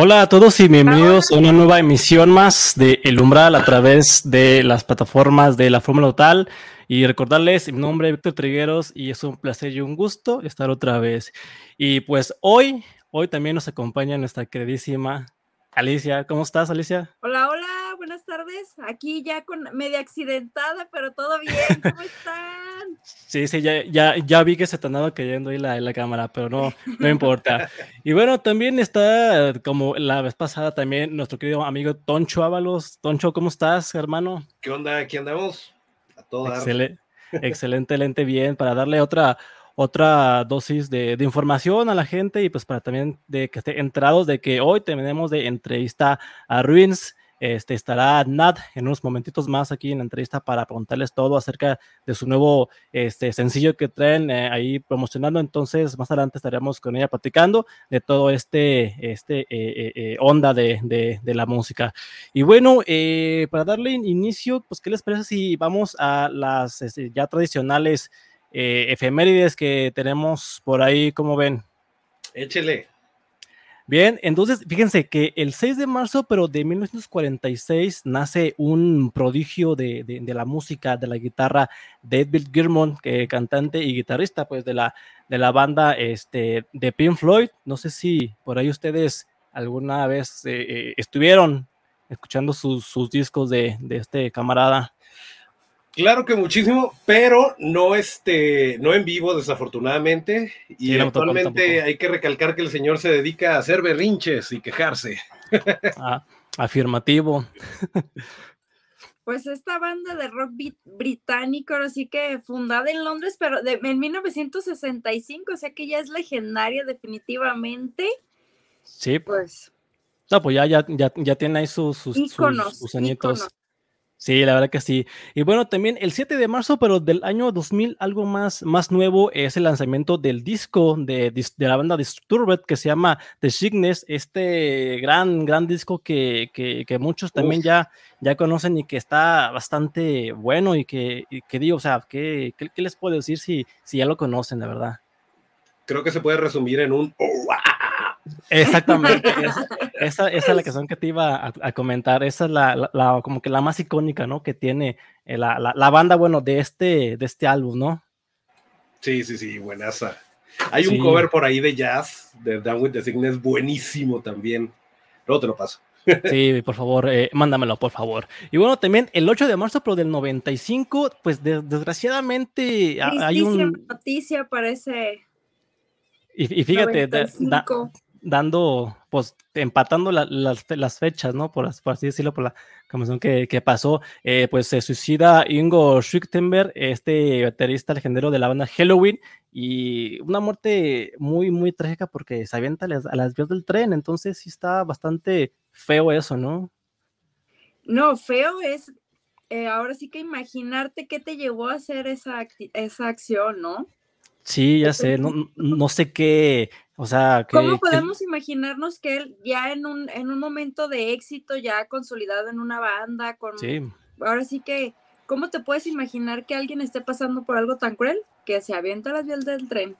Hola a todos y bienvenidos a una nueva emisión más de El Umbral a través de las plataformas de la Fórmula Total. Y recordarles, mi nombre es Víctor Trigueros y es un placer y un gusto estar otra vez. Y pues hoy, hoy también nos acompaña nuestra queridísima Alicia. ¿Cómo estás, Alicia? Hola, hola, buenas tardes. Aquí ya con media accidentada, pero todo bien. ¿Cómo están? Sí, sí, ya, ya, ya vi que se te andaba cayendo ahí la, la cámara, pero no, no importa. Y bueno, también está, como la vez pasada, también nuestro querido amigo Toncho Ábalos. Toncho, ¿cómo estás, hermano? ¿Qué onda? Aquí andamos. A todo Excelente, excelente, excelente, bien, para darle otra otra dosis de, de, información a la gente y pues para también de que esté enterados de que hoy tenemos de entrevista a Ruins. Este, estará Nat en unos momentitos más aquí en la entrevista para preguntarles todo acerca de su nuevo este, sencillo que traen eh, ahí promocionando. Entonces, más adelante estaremos con ella platicando de todo este, este eh, eh, onda de, de, de, la música. Y bueno, para darle inicio, pues, ¿qué les parece si vamos a las este, ya tradicionales eh, efemérides que tenemos por ahí, como ven? Échele. Bien, entonces fíjense que el 6 de marzo, pero de 1946, nace un prodigio de, de, de la música, de la guitarra, David Gilmour, que cantante y guitarrista, pues de la, de la banda este, de Pink Floyd. No sé si por ahí ustedes alguna vez eh, eh, estuvieron escuchando sus, sus discos de, de este camarada. Claro que muchísimo, pero no este, no en vivo, desafortunadamente. Y sí, actualmente hay que recalcar que el señor se dedica a hacer berrinches y quejarse. Ah, afirmativo. Pues esta banda de rock británico, así que fundada en Londres, pero de, en 1965, o sea que ya es legendaria definitivamente. Sí. Pues. No, pues ya, ya, ya, ya tiene ahí sus, sus, íconos, sus, sus añitos. Sí, la verdad que sí. Y bueno, también el 7 de marzo, pero del año 2000, algo más, más nuevo, es el lanzamiento del disco de, de la banda Disturbed que se llama The Sickness, este gran, gran disco que, que, que muchos también ya, ya conocen y que está bastante bueno y que, y que digo, o sea, ¿qué, qué, qué les puedo decir si, si ya lo conocen, de verdad? Creo que se puede resumir en un... Oh, Exactamente, esa, esa, esa, es la canción que te iba a, a comentar, esa es la, la, la, como que la más icónica, ¿no? Que tiene eh, la, la, banda, bueno, de este, de este álbum, ¿no? Sí, sí, sí, buenaza. Hay sí. un cover por ahí de jazz, de Down with the Sickness, buenísimo también. Luego te lo paso. Sí, por favor, eh, mándamelo, por favor. Y bueno, también el 8 de marzo, pero del 95, pues de, desgraciadamente hay un... noticia parece... Y, y fíjate, da, da, dando, pues empatando la, las, las, fechas, ¿no? Por, por, así decirlo, por la convención que, que pasó, eh, pues se suicida Ingo Schüchtenberg, este baterista legendario de la banda Halloween, y una muerte muy, muy trágica porque se avienta a las, a las vías del tren, entonces sí está bastante feo eso, ¿no? No, feo es, eh, ahora sí que imaginarte qué te llevó a hacer esa, esa acción, ¿no? Sí, ya sé, no, no sé qué, o sea, que, ¿cómo podemos que... imaginarnos que él ya en un, en un momento de éxito, ya consolidado en una banda, con sí. ahora sí que, ¿cómo te puedes imaginar que alguien esté pasando por algo tan cruel que se avienta las vías del tren?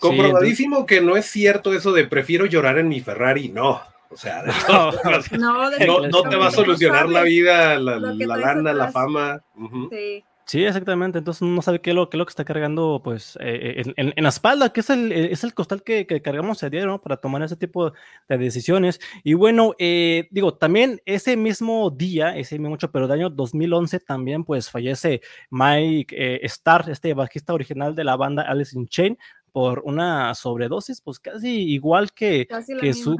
Comprobadísimo sí, que no es cierto eso de prefiero llorar en mi Ferrari, no. O sea, no, no, no, no te va a solucionar la vida, la, la lana, la fama. Uh -huh. Sí. Sí, exactamente. Entonces no sabe qué es lo, qué es lo que está cargando pues, eh, en, en, en, la espalda, que es el, es el costal que, que cargamos a diario ¿no? para tomar ese tipo de decisiones. Y bueno, eh, digo, también ese mismo día, ese mismo 8, pero de año 2011 también pues fallece Mike eh, Starr, este bajista original de la banda Alice in Chain, por una sobredosis, pues casi igual que, casi que su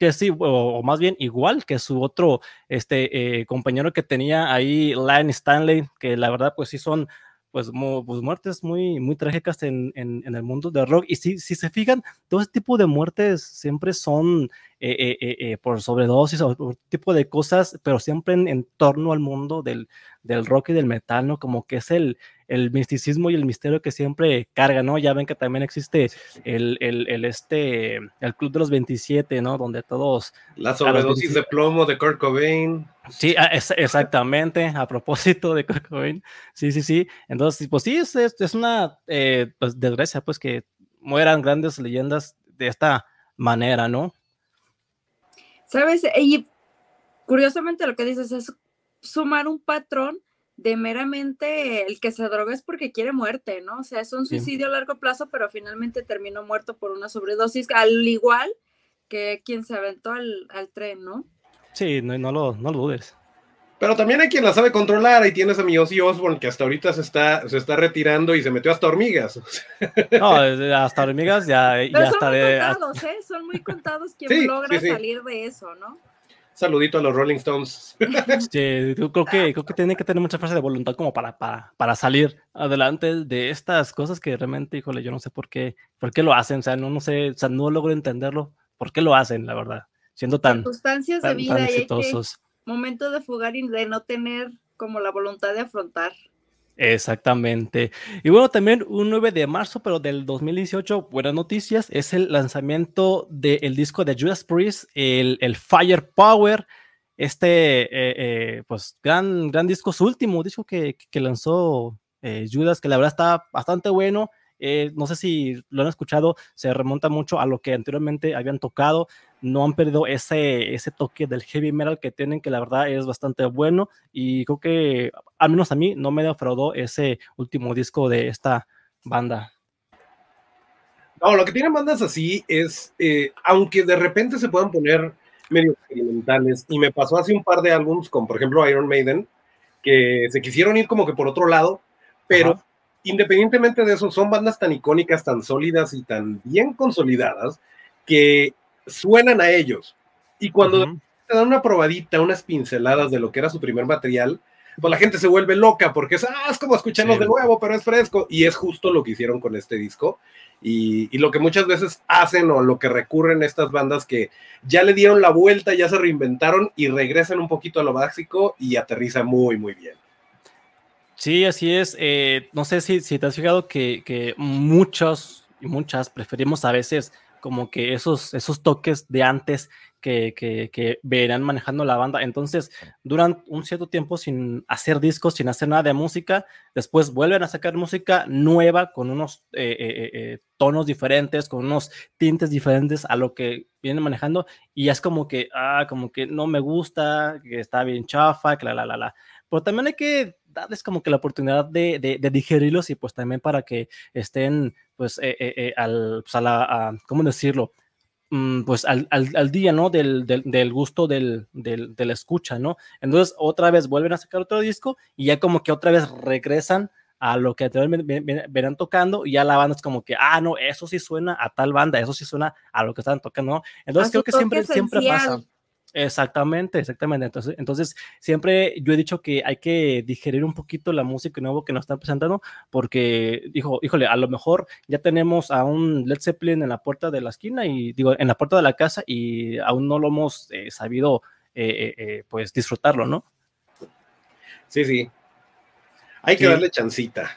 que sí, o, más bien igual que su otro este, eh, compañero que tenía ahí, Lane Stanley, que la verdad pues sí son pues, pues muertes muy, muy trágicas en, en, el mundo del rock. Y si, si se fijan, todo este tipo de muertes siempre son eh, eh, por sobredosis o tipo de cosas, pero siempre en, en torno al mundo del, del, rock y del metal, ¿no? Como que es el, el misticismo y el misterio que siempre carga, ¿no? Ya ven que también existe el, el, el este, el Club de los 27, ¿no? Donde todos... La sobredosis de plomo de Kurt Cobain. Sí, es, exactamente, a propósito de Kurt Cobain. Sí, sí, sí. Entonces, pues sí, es, es una eh, pues, desgracia, pues que mueran grandes leyendas de esta manera, ¿no? ¿Sabes? Y curiosamente lo que dices es sumar un patrón de meramente el que se droga es porque quiere muerte, ¿no? O sea, es un suicidio a largo plazo, pero finalmente terminó muerto por una sobredosis, al igual que quien se aventó al, tren, ¿no? Sí, no, no, lo, no lo dudes. Pero también hay quien la sabe controlar. Ahí tienes a mi Ozzy Osbourne que hasta ahorita se está, se está retirando y se metió hasta hormigas. No, hasta hormigas ya, ya son muy contados, ¿eh? Son muy contados quien logra salir de eso, ¿no? Saludito a los Rolling Stones. Sí, yo creo que, creo que tiene que tener mucha fuerza de voluntad como para, para, para salir adelante de estas cosas que realmente, híjole, yo no sé por qué, por qué lo hacen. O sea, no, no sé, o sea, no logro entenderlo. ¿Por qué lo hacen, la verdad? Siendo tan, Circunstancias de vida exitosos momento de fugar y de no tener como la voluntad de afrontar. Exactamente. Y bueno, también un 9 de marzo, pero del 2018, buenas noticias, es el lanzamiento del disco de Judas Priest, el, el Firepower, este, eh, eh, pues, gran, gran disco, su último disco que, lanzó eh, Judas, que la verdad está bastante bueno. no sé si lo han escuchado, se remonta mucho a lo que anteriormente habían tocado no han perdido ese, ese toque del heavy metal que tienen, que la verdad es bastante bueno. Y creo que, al menos a mí, no me defraudó ese último disco de esta banda. No, lo que tienen bandas así es, eh, aunque de repente se puedan poner medio experimentales, y me pasó hace un par de álbumes, con por ejemplo Iron Maiden, que se quisieron ir como que por otro lado, pero independientemente de eso, son bandas tan icónicas, tan sólidas y tan bien consolidadas, que suenan a ellos. Y cuando te dan una probadita, unas pinceladas de lo que era su primer material, pues la gente se vuelve loca porque es, ah, es como escucharlos de nuevo, pero es fresco. Y es justo lo que hicieron con este disco. Y, lo que muchas veces hacen o lo que recurren estas bandas que ya le dieron la vuelta, ya se reinventaron y regresan un poquito a lo básico y aterriza muy, muy bien. Sí, así es. Eh, no sé si, si te has fijado que, que muchos y muchas preferimos a veces como que esos, esos toques de antes que, que, que, verán manejando la banda. Entonces, duran un cierto tiempo sin hacer discos, sin hacer nada de música. Después vuelven a sacar música nueva con unos eh, eh, eh, tonos diferentes, con unos tintes diferentes a lo que vienen manejando. Y es como que, ah, como que no me gusta, que está bien chafa, que la, la, la, la. Pero también hay que darles como que la oportunidad de, de, digerirlos y pues también para que estén pues, eh, eh, eh, al, pues a la, ¿cómo decirlo? Mm, pues al, al, día, ¿no? Del, del, del gusto del, del, de la escucha, ¿no? Entonces otra vez vuelven a sacar otro disco y ya como que otra vez regresan a lo que anteriormente verán tocando y ya la banda es como que, ah, no, eso sí suena a tal banda, eso sí suena a lo que están tocando, ¿no? Entonces creo que siempre, siempre pasa. Exactamente, exactamente. Entonces, entonces, siempre yo he dicho que hay que digerir un poquito la música nueva que nos están presentando, porque dijo, híjole, a lo mejor ya tenemos a un Led Zeppelin en la puerta de la esquina y digo, en la puerta de la casa y aún no lo hemos eh, sabido, eh, eh, pues, disfrutarlo, ¿no? Sí, sí. Hay que darle chancita.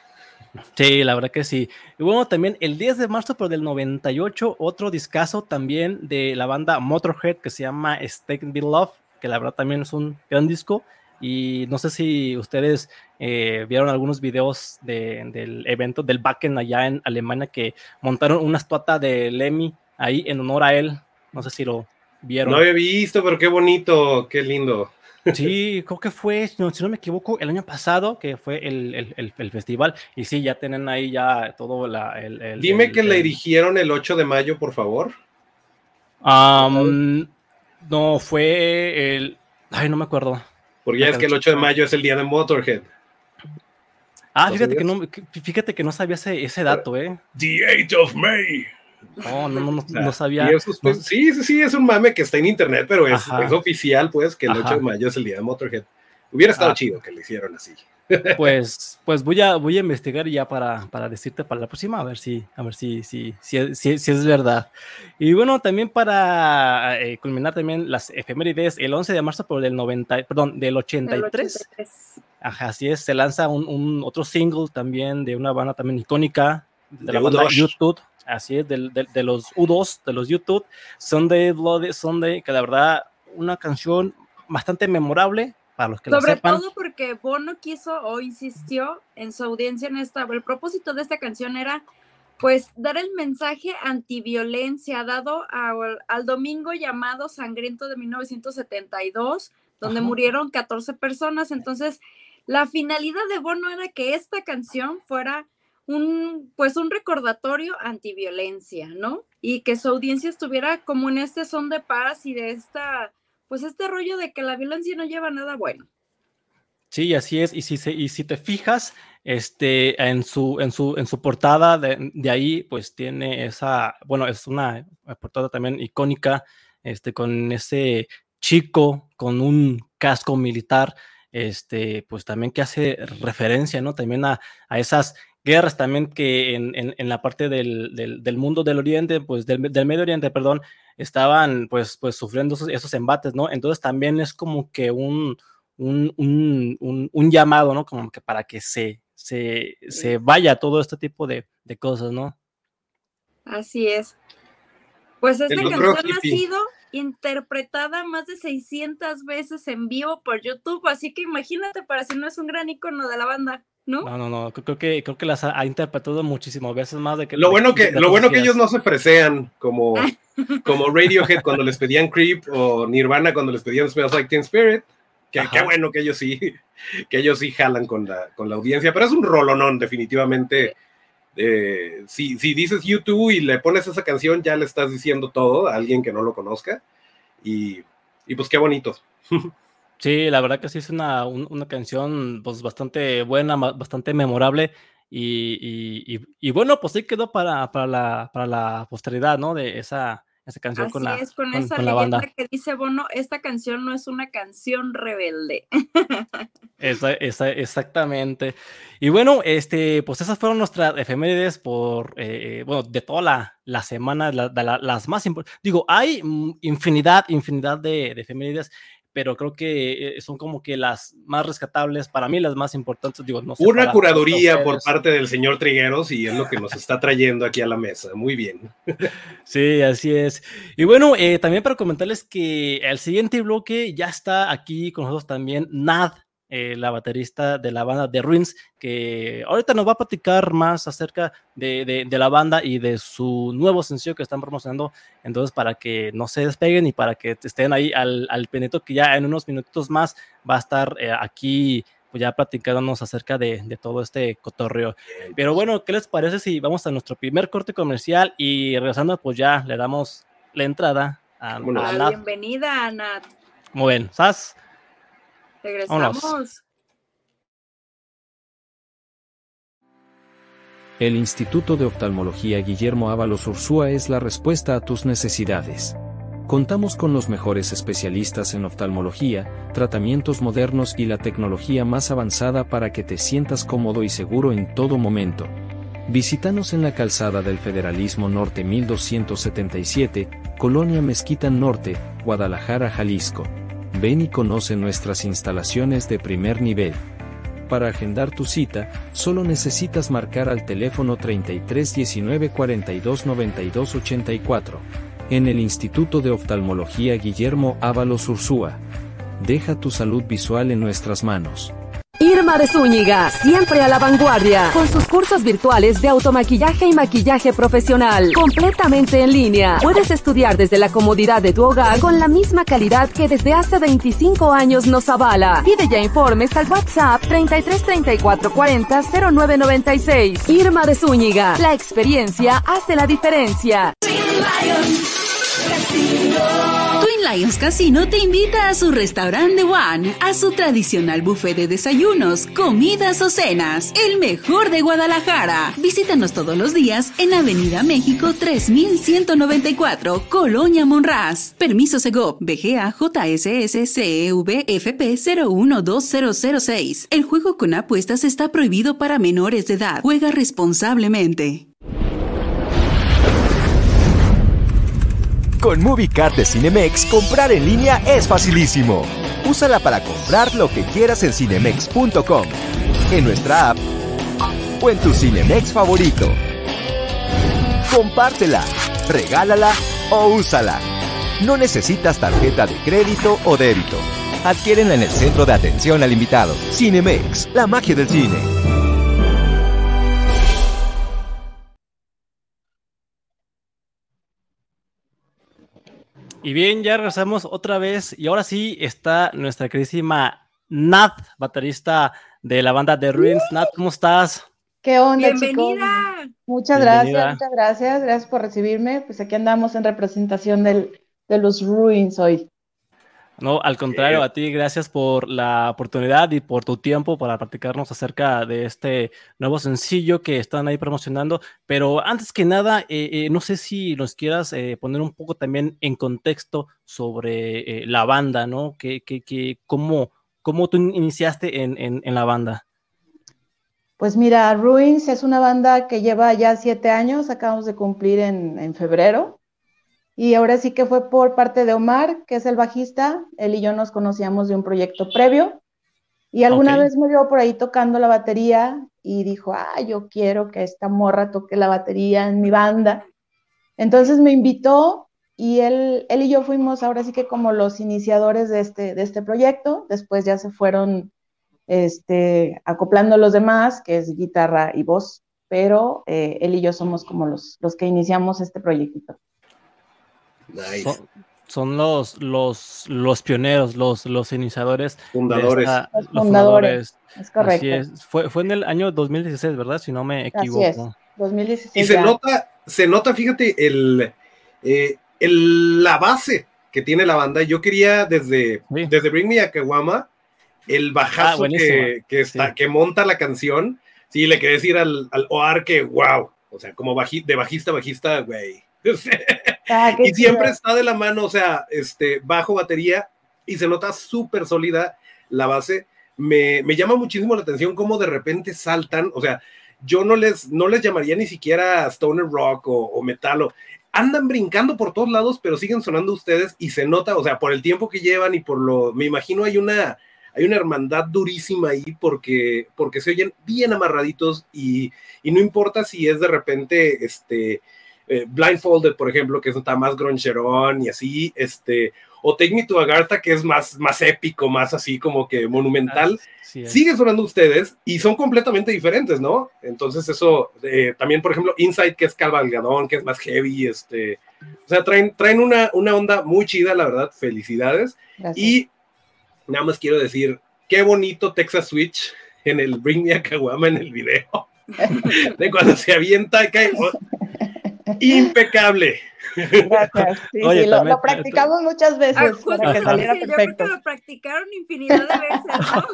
Sí, la verdad que sí. Y bueno, también el 10 de marzo, pero del 98, otro discazo también de la banda Motorhead que se llama Stake Be Love, que la verdad también es un gran disco. Y no sé si ustedes eh, vieron algunos videos del evento del Backen allá en Alemania que montaron una estatua de Lemmy ahí en honor a él. No sé si lo vieron. No había visto, pero qué bonito, qué lindo. Sí, creo que fue, si no me equivoco, el año pasado, que fue el, festival. Y sí, ya tienen ahí ya todo la, el... Dime que le dirigieron el 8 de mayo, por favor. no, fue el... Ay, no me acuerdo. Porque ya es que el 8 de mayo es el día de Motorhead. Ah, fíjate que, no, fíjate que no sabía ese, ese dato, ¿eh? The 8 of May. No, no, no, no, sabía. sí, sí, sí, es un mame que está en internet, pero es, oficial, pues, que el 8 de mayo es el día de Motorhead. Hubiera estado ah. chido que lo hicieron así. Pues, pues voy a, voy a investigar ya para, para decirte para la próxima, a ver si, a ver si, si, si, si, es verdad. Y bueno, también para eh, culminar también las efemérides, el 11 de marzo por del 90, perdón, del 83. Ajá, así es, se lanza un, un, otro single también de una banda también icónica de, la banda YouTube, Así es, de, los U2, de los YouTube, Sunday Bloody Sunday, que la verdad, una canción bastante memorable para los que Sobre sepan. todo porque Bono quiso o insistió en su audiencia en esta. El propósito de esta canción era pues dar el mensaje antiviolencia dado al domingo llamado Sangriento de 1972, donde murieron 14 personas. Entonces, la finalidad de Bono era que esta canción fuera un, pues un recordatorio antiviolencia, ¿no? Y que su audiencia estuviera como en este son de paz y de esta, pues este rollo de que la violencia no lleva nada bueno. Sí, así es. Y si, se, y si te fijas, este, en su, en su, en su portada de, ahí, pues tiene esa, bueno, es una portada también icónica, este, con ese chico con un casco militar, este, pues también que hace referencia, ¿no? También a, a esas guerras también que en, en, en la parte del, del, del, mundo del Oriente, pues del, del, Medio Oriente, perdón, estaban pues, pues sufriendo esos, esos embates, ¿no? Entonces también es como que un, un, un, un, llamado, ¿no? Como que para que se, se, se vaya todo este tipo de, de, cosas, ¿no? Así es. Pues esta canción ha sido interpretada más de 600 veces en vivo por YouTube, así que imagínate para si no es un gran icono de la banda. ¿No? no, no, no, creo que, creo que las ha, interpretado muchísimas veces más de que... Lo bueno que, lo bueno que ellos no se presean como, como Radiohead cuando les pedían Creep o Nirvana cuando les pedían Smells Like Teen Spirit, Qué, bueno que ellos sí, que ellos sí jalan con la, con la audiencia, pero es un rolonón, definitivamente. Eh, si, si, dices YouTube y le pones esa canción, ya le estás diciendo todo a alguien que no lo conozca. Y, y pues qué bonito. Sí, la verdad que sí es una, una canción pues bastante buena, bastante memorable. Y, y, y, bueno, pues sí quedó para, para, la, para la posteridad, ¿no? De esa, esa canción Así con la, es, con, con, esa con banda. que dice Bono, esta canción no es una canción rebelde. Esa, esa, exactamente. Y bueno, este, pues esas fueron nuestras efemérides por, eh, bueno, de toda la, la semana, la, la, las más importantes. Digo, hay infinidad, infinidad de, de efemérides, pero creo que son como que las más rescatables, para mí las más importantes, digo, no sé, Una curaduría por parte del señor Trigueros y es lo que nos está trayendo aquí a la mesa, muy bien. Sí, así es. Y bueno, eh, también para comentarles que el siguiente bloque ya está aquí con nosotros también Nad, eh, la baterista de la banda The Ruins, que ahorita nos va a platicar más acerca de, de, de, la banda y de su nuevo sencillo que están promocionando. Entonces, para que no se despeguen y para que estén ahí al, al pendiente, que ya en unos minutos más va a estar eh, aquí pues ya platicándonos acerca de, de, todo este cotorreo. Pero bueno, ¿qué les parece si vamos a nuestro primer corte comercial y regresando, pues ya le damos la entrada a, a Nat. Bienvenida, Nat. Muy bien, ¿sabes? Regresamos. Vámonos. El Instituto de Oftalmología Guillermo Ábalos Ursúa es la respuesta a tus necesidades. Contamos con los mejores especialistas en oftalmología, tratamientos modernos y la tecnología más avanzada para que te sientas cómodo y seguro en todo momento. Visítanos en la calzada del Federalismo Norte 1277, Colonia Mezquita Norte, Guadalajara, Jalisco. Ven y conoce nuestras instalaciones de primer nivel. Para agendar tu cita, solo necesitas marcar al teléfono 33 19 42 92 84. En el Instituto de Oftalmología Guillermo Ábalos Ursúa. Deja tu salud visual en nuestras manos. Irma de Zúñiga, siempre a la vanguardia, con sus cursos virtuales de automaquillaje y maquillaje profesional, completamente en línea. Puedes estudiar desde la comodidad de tu hogar con la misma calidad que desde hace 25 años nos avala. Pide ya informes al WhatsApp 33 34 40 0996. Irma de Zúñiga, la experiencia hace la diferencia. Lions Casino te invita a su restaurante One, a su tradicional buffet de desayunos, comidas o cenas, el mejor de Guadalajara. Visítanos todos los días en Avenida México 3194, Colonia Monraz. Permiso Segov, BGA JSS CEV FP 012006. El juego con apuestas está prohibido para menores de edad. Juega responsablemente. Con MovieCard de Cinemex, comprar en línea es facilísimo. Úsala para comprar lo que quieras en cinemex.com, en nuestra app o en tu Cinemex favorito. Compártela, regálala o úsala. No necesitas tarjeta de crédito o débito. Adquiérenla en el centro de atención al invitado. Cinemex, la magia del cine. Y bien, ya regresamos otra vez y ahora sí está nuestra queridísima Nat, baterista de la banda The Ruins. Nat, ¿cómo estás? ¿Qué onda, Bienvenida. chicos? Muchas gracias, muchas gracias, gracias por recibirme. Pues aquí andamos en representación del, de los Ruins hoy. No, al contrario, a ti, gracias por la oportunidad y por tu tiempo para practicarnos acerca de este nuevo sencillo que están ahí promocionando. Pero antes que nada, eh, eh, no sé si nos quieras eh, poner un poco también en contexto sobre la banda, ¿no? Que, que, que, cómo, ¿Cómo tú iniciaste en, en, en la banda? Pues mira, Ruins es una banda que lleva ya siete años, acabamos de cumplir en, en febrero. Y ahora sí que fue por parte de Omar, que es el bajista. Él y yo nos conocíamos de un proyecto previo. Y alguna vez me vio por ahí tocando la batería y dijo, ah, yo quiero que esta morra toque la batería en mi banda. Entonces me invitó y él, él y yo fuimos ahora sí que como los iniciadores de este, de este proyecto. Después ya se fueron este, acoplando los demás, que es guitarra y voz, pero eh, él y yo somos como los, los que iniciamos este proyectito. Nice. Son, son los, los, los pioneros, los, los iniciadores. Fundadores. esta- Los los fundadores, Es Así correcto. es. Fue, fue en el año 2016, ¿verdad? Si no me Así equivoco. es. 2016. Y se ya. nota, se nota, fíjate, el, eh, el- la base que tiene la banda. Yo quería desde, Sí. desde Bring Me a Kawama, el Ah, bajazo buenísimo. que, que, está, Sí. que monta la canción. Sí, le quería decir al, al OAR que, wow, o sea, como baji- de bajista a bajista, güey. Ah, y siempre chido. está de la mano, o sea, este, bajo batería y se nota súper sólida la base. Me, me llama muchísimo la atención cómo de repente saltan, o sea, yo no les, no les llamaría ni siquiera stoner rock o, o metal, o, andan brincando por todos lados, pero siguen sonando ustedes y se nota, o sea, por el tiempo que llevan y por lo, me imagino hay una, hay una hermandad durísima ahí porque, porque se oyen bien amarraditos y, y no importa si es de repente, este, eh, Blindfolded, por ejemplo, que está más groncherón y así, este, o Take Me to Agartha, que es más, más épico, más así como que monumental, Así es. sigue sonando ustedes y son completamente diferentes, ¿no? Entonces eso, eh, también, por ejemplo, Inside, que es cabalgadón, que es más heavy, este, o sea, traen, traen una, una onda muy chida, la verdad, felicidades. Gracias. Y nada más quiero decir, qué bonito Texas Switch en el Bring Me a Kawama en el video. De cuando se avienta y cae. Impecable. Gracias. Sí, Oye, sí, lo, también- lo practicamos muchas veces Ah, para que saliera decía, yo creo perfecto. que lo practicaron infinidad de veces, ¿no?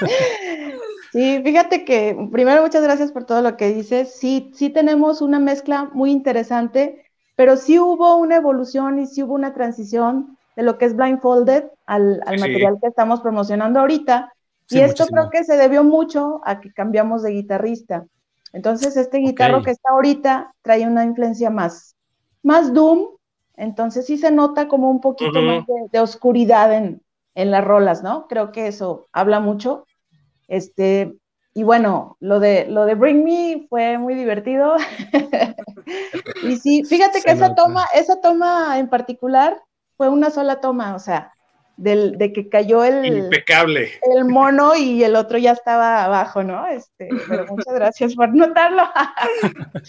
Sí, fíjate que primero muchas gracias por todo lo que dices. Sí, sí tenemos una mezcla muy interesante, pero sí hubo una evolución y sí hubo una transición de lo que es Blindfolded al, al Sí. material que estamos promocionando ahorita. Sí, y esto muchísimo. creo que se debió mucho a que cambiamos de guitarrista. Entonces, este guitarro que está ahorita trae una influencia más, más doom, entonces sí se nota como un poquito más de, de oscuridad en, en las rolas, ¿no? Creo que eso habla mucho. Este, y bueno, lo de, lo de Bring Me fue muy divertido. y sí, fíjate Se que esa nota. toma, esa toma en particular fue una sola toma, o sea, del, de que cayó el, Impecable. el mono y el otro ya estaba abajo, ¿no? Este, pero muchas gracias por notarlo.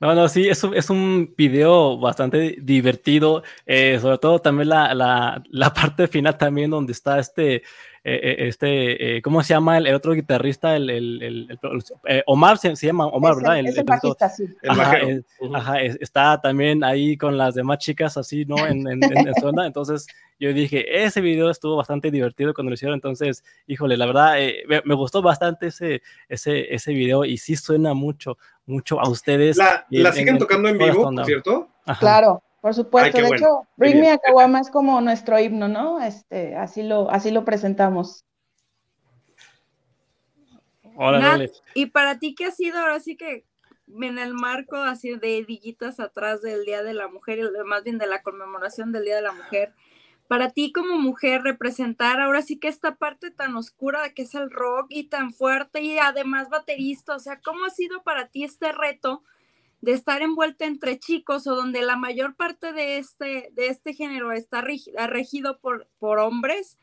No, no, sí, es un, es un video bastante divertido, eh, sobre todo también la, la, la parte final también donde está este, eh, eh, este, eh, ¿cómo se llama el, el otro guitarrista? El, el- el- el- eh, Omar, se, se llama Omar, es ¿verdad? es el bajista, sí. Ajá, es- es- está también ahí con las demás chicas así, ¿no? En, en, en- en su onda. Entonces yo dije, ese video estuvo bastante divertido cuando lo hicieron. Entonces, híjole, la verdad, eh, me, me gustó bastante ese, ese, ese video y sí suena mucho, mucho a ustedes. La, y la en- siguen en tocando en vivo, por cierto. Ajá. Claro, por supuesto. Ay, de bueno, hecho, Bring Me bien. a Kawama es como nuestro himno, ¿no? Este, así lo, así lo presentamos. Órale, Nat, y para ti, ¿qué ha sido ahora sí que en el marco así de dillitas atrás del Día de la Mujer, y más bien de la conmemoración del Día de la Mujer? Para ti como mujer representar ahora sí que esta parte tan oscura que es el rock y tan fuerte y además baterista, o sea, ¿cómo ha sido para ti este reto de estar envuelta entre chicos o donde la mayor parte de este, de este género está regi- regido por, por hombres?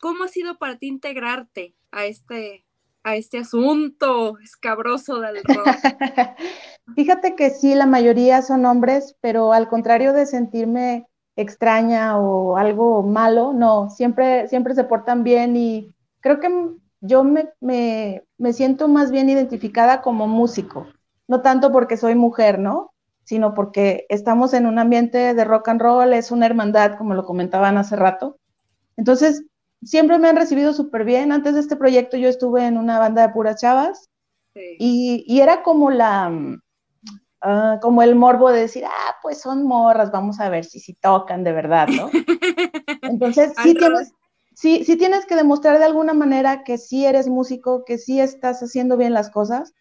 ¿Cómo ha sido para ti integrarte a este, a este asunto escabroso del rock? Fíjate que sí, la mayoría son hombres, pero al contrario de sentirme extraña o algo malo, no, siempre, siempre se portan bien y creo que yo me, me, me siento más bien identificada como músico, no tanto porque soy mujer, ¿no? Sino porque estamos en un ambiente de rock and roll, es una hermandad, como lo comentaban hace rato. Entonces, siempre me han recibido súper bien. Antes de este proyecto yo estuve en una banda de puras chavas y, y, era como la, uh, como el morbo de decir, ah, pues son morras, vamos a ver si si tocan de verdad, ¿no? Entonces, sí tienes, sí, sí tienes que demostrar de alguna manera que sí eres músico, que sí estás haciendo bien las cosas,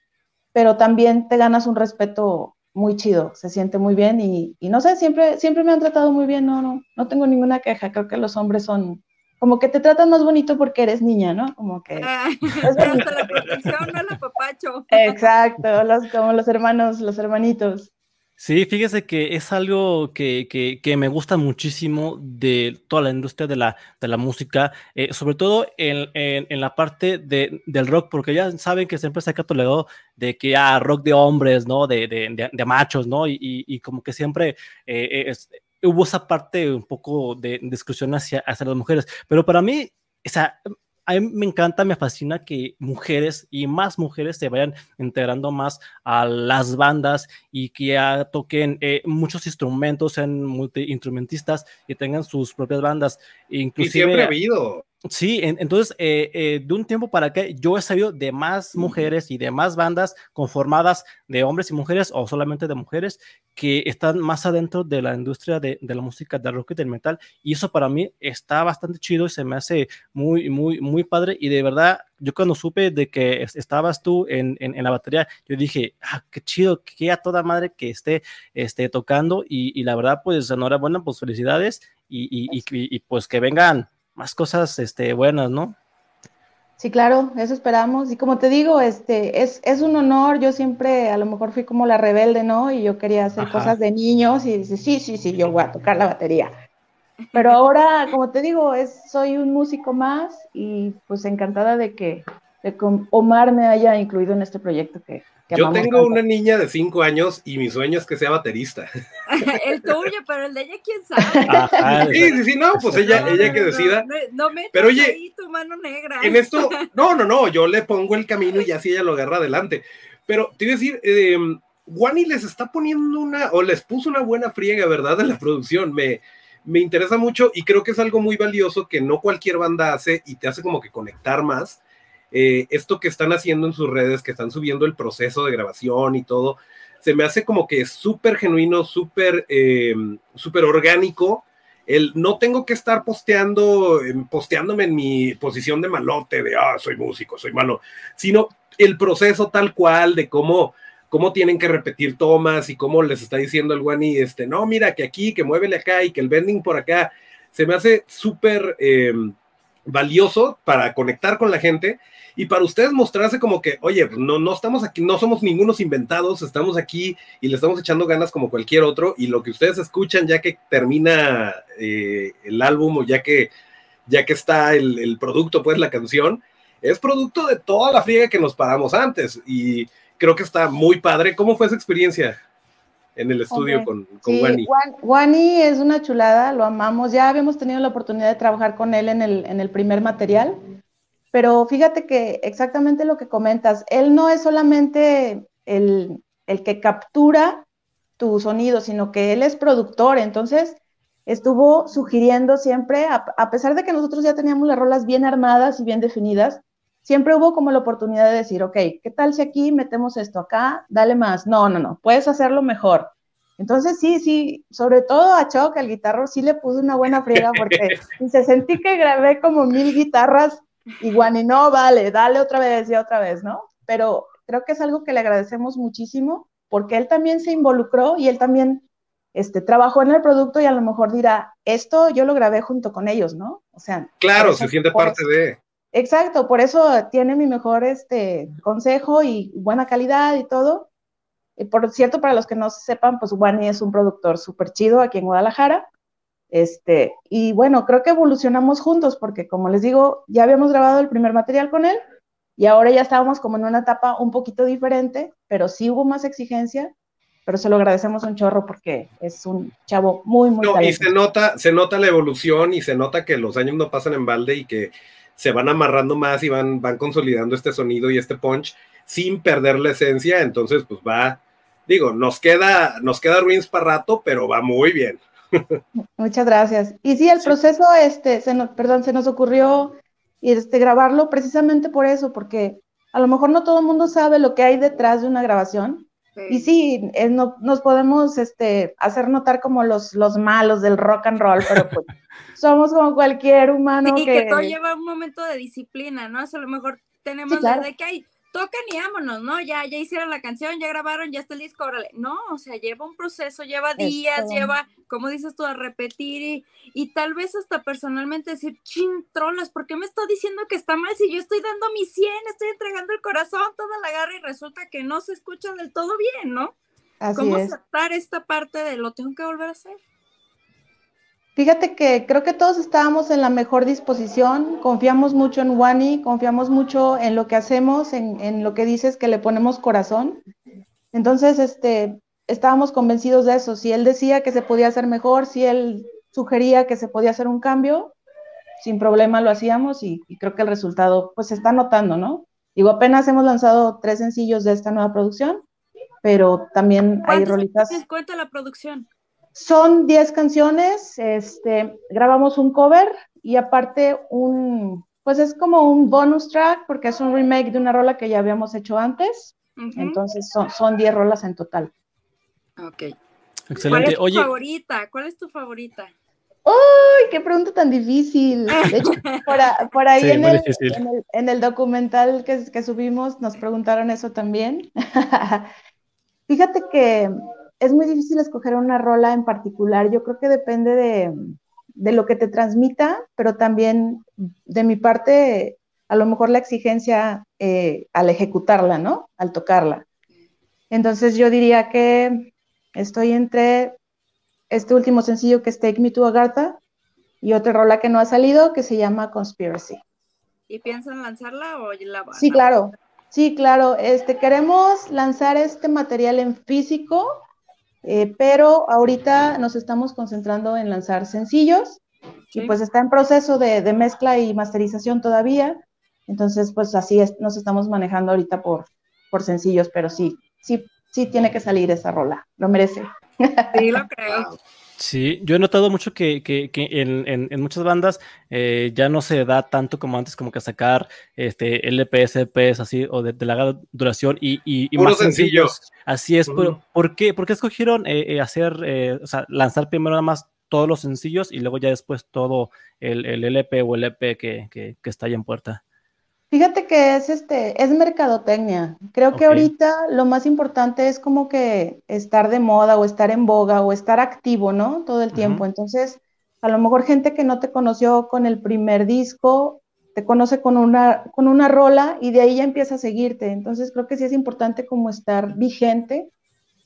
pero también te ganas un respeto muy chido, se siente muy bien y, y no sé, siempre, siempre me han tratado muy bien, no, no, no tengo ninguna queja, creo que los hombres son, como que te tratan más bonito porque eres niña, ¿no? Como que... Ah, hasta la protección, no la papacho. Exacto, los, como los hermanos, los hermanitos. Sí, fíjese que es algo que, que, me gusta muchísimo de toda la industria de la, de la música, eh, sobre todo en, en, en, la parte de, del rock, porque ya saben que siempre se ha catalogado de que ah, rock de hombres, ¿no? De, de, de machos, ¿no? Y, y, como que siempre eh, es, hubo esa parte un poco de discusión hacia, hacia las mujeres, pero para mí, o sea, a mí me encanta, me fascina que mujeres y más mujeres se vayan integrando más a las bandas y que ya toquen eh, muchos instrumentos, sean multi-instrumentistas y tengan sus propias bandas. Inclusive, y siempre ha habido. Sí, en, entonces, eh, eh, de un tiempo para acá, yo he sabido de más mujeres y de más bandas conformadas de hombres y mujeres o solamente de mujeres que están más adentro de la industria de, de, la música del rock y del metal. Y eso para mí está bastante chido y se me hace muy, muy, muy padre. Y de verdad, yo cuando supe de que estabas tú en, en, en la batería, yo dije, ah, qué chido, que a toda madre que esté, esté tocando. Y, y la verdad, pues enhorabuena, pues felicidades. Y, y, y, pues que vengan más cosas este, buenas, ¿no? Sí, claro, eso esperamos. Y como te digo, este, es, es un honor. Yo siempre, a lo mejor fui como la rebelde, ¿no? Y yo quería hacer Ajá. cosas de niños y dice, sí, sí, sí, yo voy a tocar la batería. Pero ahora, como te digo, es, soy un músico más y pues encantada de que, de que Omar me haya incluido en este proyecto que, que Yo tengo una niña de cinco años y mi sueño es que sea baterista. el tuyo, pero el de ella, quién sabe. Ajá, sí, sí, sí, no, pues ella, no, ella que no, decida. No, no me pero oye, ahí tu mano negra. En esto, no, no, no, yo le pongo el camino y así ella lo agarra adelante. Pero te iba a decir, eh, Wani les está poniendo una, o les puso una buena friega, ¿verdad? En la producción. Me, me interesa mucho y creo que es algo muy valioso que no cualquier banda hace y te hace como que conectar más. Eh, esto que están haciendo en sus redes, que están subiendo el proceso de grabación y todo, se me hace como que súper genuino, súper eh, súper orgánico. El no tengo que estar posteando, posteándome en mi posición de malote, de ah, soy músico, soy malo, sino el proceso tal cual de cómo, cómo tienen que repetir tomas y cómo les está diciendo el guani, este, no, mira que aquí, que muévele acá y que el bending por acá, se me hace súper eh, valioso para conectar con la gente y para ustedes mostrarse como que, oye, no, no estamos aquí, no somos ningunos inventados, estamos aquí y le estamos echando ganas como cualquier otro y lo que ustedes escuchan ya que termina eh, el álbum o ya que, ya que está el, el, producto, pues la canción, es producto de toda la friega que nos paramos antes y creo que está muy padre. ¿Cómo fue esa experiencia? en el estudio okay. con, con sí, Wani. Wani es una chulada, lo amamos. Ya habíamos tenido la oportunidad de trabajar con él en el, en el primer material, pero fíjate que exactamente lo que comentas, él no es solamente el, el que captura tu sonido, sino que él es productor, entonces estuvo sugiriendo siempre, a, a pesar de que nosotros ya teníamos las rolas bien armadas y bien definidas, siempre hubo como la oportunidad de decir, ok, ¿qué tal si aquí metemos esto acá? Dale más. No, no, no, puedes hacerlo mejor. Entonces sí, sí, sobre todo a Choc, el guitarro, sí le puse una buena friega porque se sentí que grabé como mil guitarras y Guani, no, vale, dale otra vez y otra vez, ¿no? Pero creo que es algo que le agradecemos muchísimo porque él también se involucró y él también este, trabajó en el producto y a lo mejor dirá, esto yo lo grabé junto con ellos, ¿no? O sea. Claro, se siente parte eso. de. Exacto, por eso tiene mi mejor este, consejo y buena calidad y todo. Y por cierto, para los que no sepan, pues Wani es un productor súper chido aquí en Guadalajara. Este, y bueno, creo que evolucionamos juntos porque, como les digo, ya habíamos grabado el primer material con él y ahora ya estábamos como en una etapa un poquito diferente, pero sí hubo más exigencia. pero se lo agradecemos un chorro porque es un chavo muy, muy no, Y se nota, se nota la evolución y se nota que los años no pasan en balde y que se van amarrando más y van, van consolidando este sonido y este punch sin perder la esencia. Entonces, pues va, digo, nos queda, nos queda Ruins para rato, pero va muy bien. Muchas gracias. Y sí, el proceso, este, se nos, perdón, se nos ocurrió este, grabarlo precisamente por eso, porque a lo mejor no todo el mundo sabe lo que hay detrás de una grabación. Y sí, no, nos podemos este, hacer notar como los, los malos del rock and roll, pero pues somos como cualquier humano. Y que... todo lleva un momento de disciplina, ¿no? a lo mejor tenemos la de que hay tocan y vámonos, ¿no? Ya, ya hicieron la canción, ya grabaron, ya está el disco, órale. No, o sea, lleva un proceso, lleva días, lleva, como dices tú, a repetir y, y tal vez hasta personalmente decir, chin, trolas, ¿por qué me está diciendo que está mal si yo estoy dando mi 100, estoy entregando el corazón, toda la garra y resulta que no se escucha del todo bien, ¿no? ¿Cómo aceptar esta parte de lo tengo que volver a hacer? Fíjate que creo que todos estábamos en la mejor disposición, confiamos mucho en Wani, confiamos mucho en lo que hacemos, en, lo que dices que le ponemos corazón. Entonces, este, estábamos convencidos de eso. Si él decía que se podía hacer mejor, si él sugería que se podía hacer un cambio, sin problema lo hacíamos y, creo que el resultado pues se está notando, ¿no? Digo, apenas hemos lanzado tres sencillos de esta nueva producción, pero también hay rolitas. cuenta la producción? Son 10 canciones, este, grabamos un cover y aparte un, pues es como un bonus track porque es un remake de una rola que ya habíamos hecho antes. Entonces son 10 rolas en total. Ok. Excelente. ¿Cuál es tu favorita? ¿Cuál es tu favorita? ¡Uy! ¡Qué pregunta tan difícil! De hecho, por, ahí en, el, en, el, documental que, que subimos nos preguntaron eso también. Fíjate que es muy difícil escoger una rola en particular. Yo creo que depende de, lo que te transmita, pero también de mi parte, a lo mejor la exigencia eh, al ejecutarla, ¿no? Al tocarla. Entonces yo diría que estoy entre este último sencillo que es Take Me to Agartha y otra rola que no ha salido que se llama Conspiracy. ¿Y piensan lanzarla o la van Sí, claro. Sí, claro. Este, queremos lanzar este material en físico eh, pero ahorita nos estamos concentrando en lanzar sencillos y pues está en proceso de, mezcla y masterización todavía. Entonces, pues así es, nos estamos manejando ahorita por, por sencillos, pero sí, sí, sí tiene que salir esa rola, lo merece. Sí, lo creo. Sí, yo he notado mucho que, que, que en, en, muchas bandas eh, ya no se da tanto como antes, como que sacar este LPS, LPs así, o de, larga duración y, y, más sencillos. Así es, pero ¿por qué, ¿por qué escogieron eh, eh, hacer, o sea, lanzar primero nada más todos los sencillos y luego ya después todo el, el LP o el EP que, que, que está ahí en puerta? Fíjate que es este, es mercadotecnia. Creo que ahorita lo más importante es como que estar de moda o estar en boga o estar activo, ¿no? Todo el tiempo. Entonces, a lo mejor gente que no te conoció con el primer disco, te conoce con una, con una rola y de ahí ya empieza a seguirte. Entonces, creo que sí es importante como estar vigente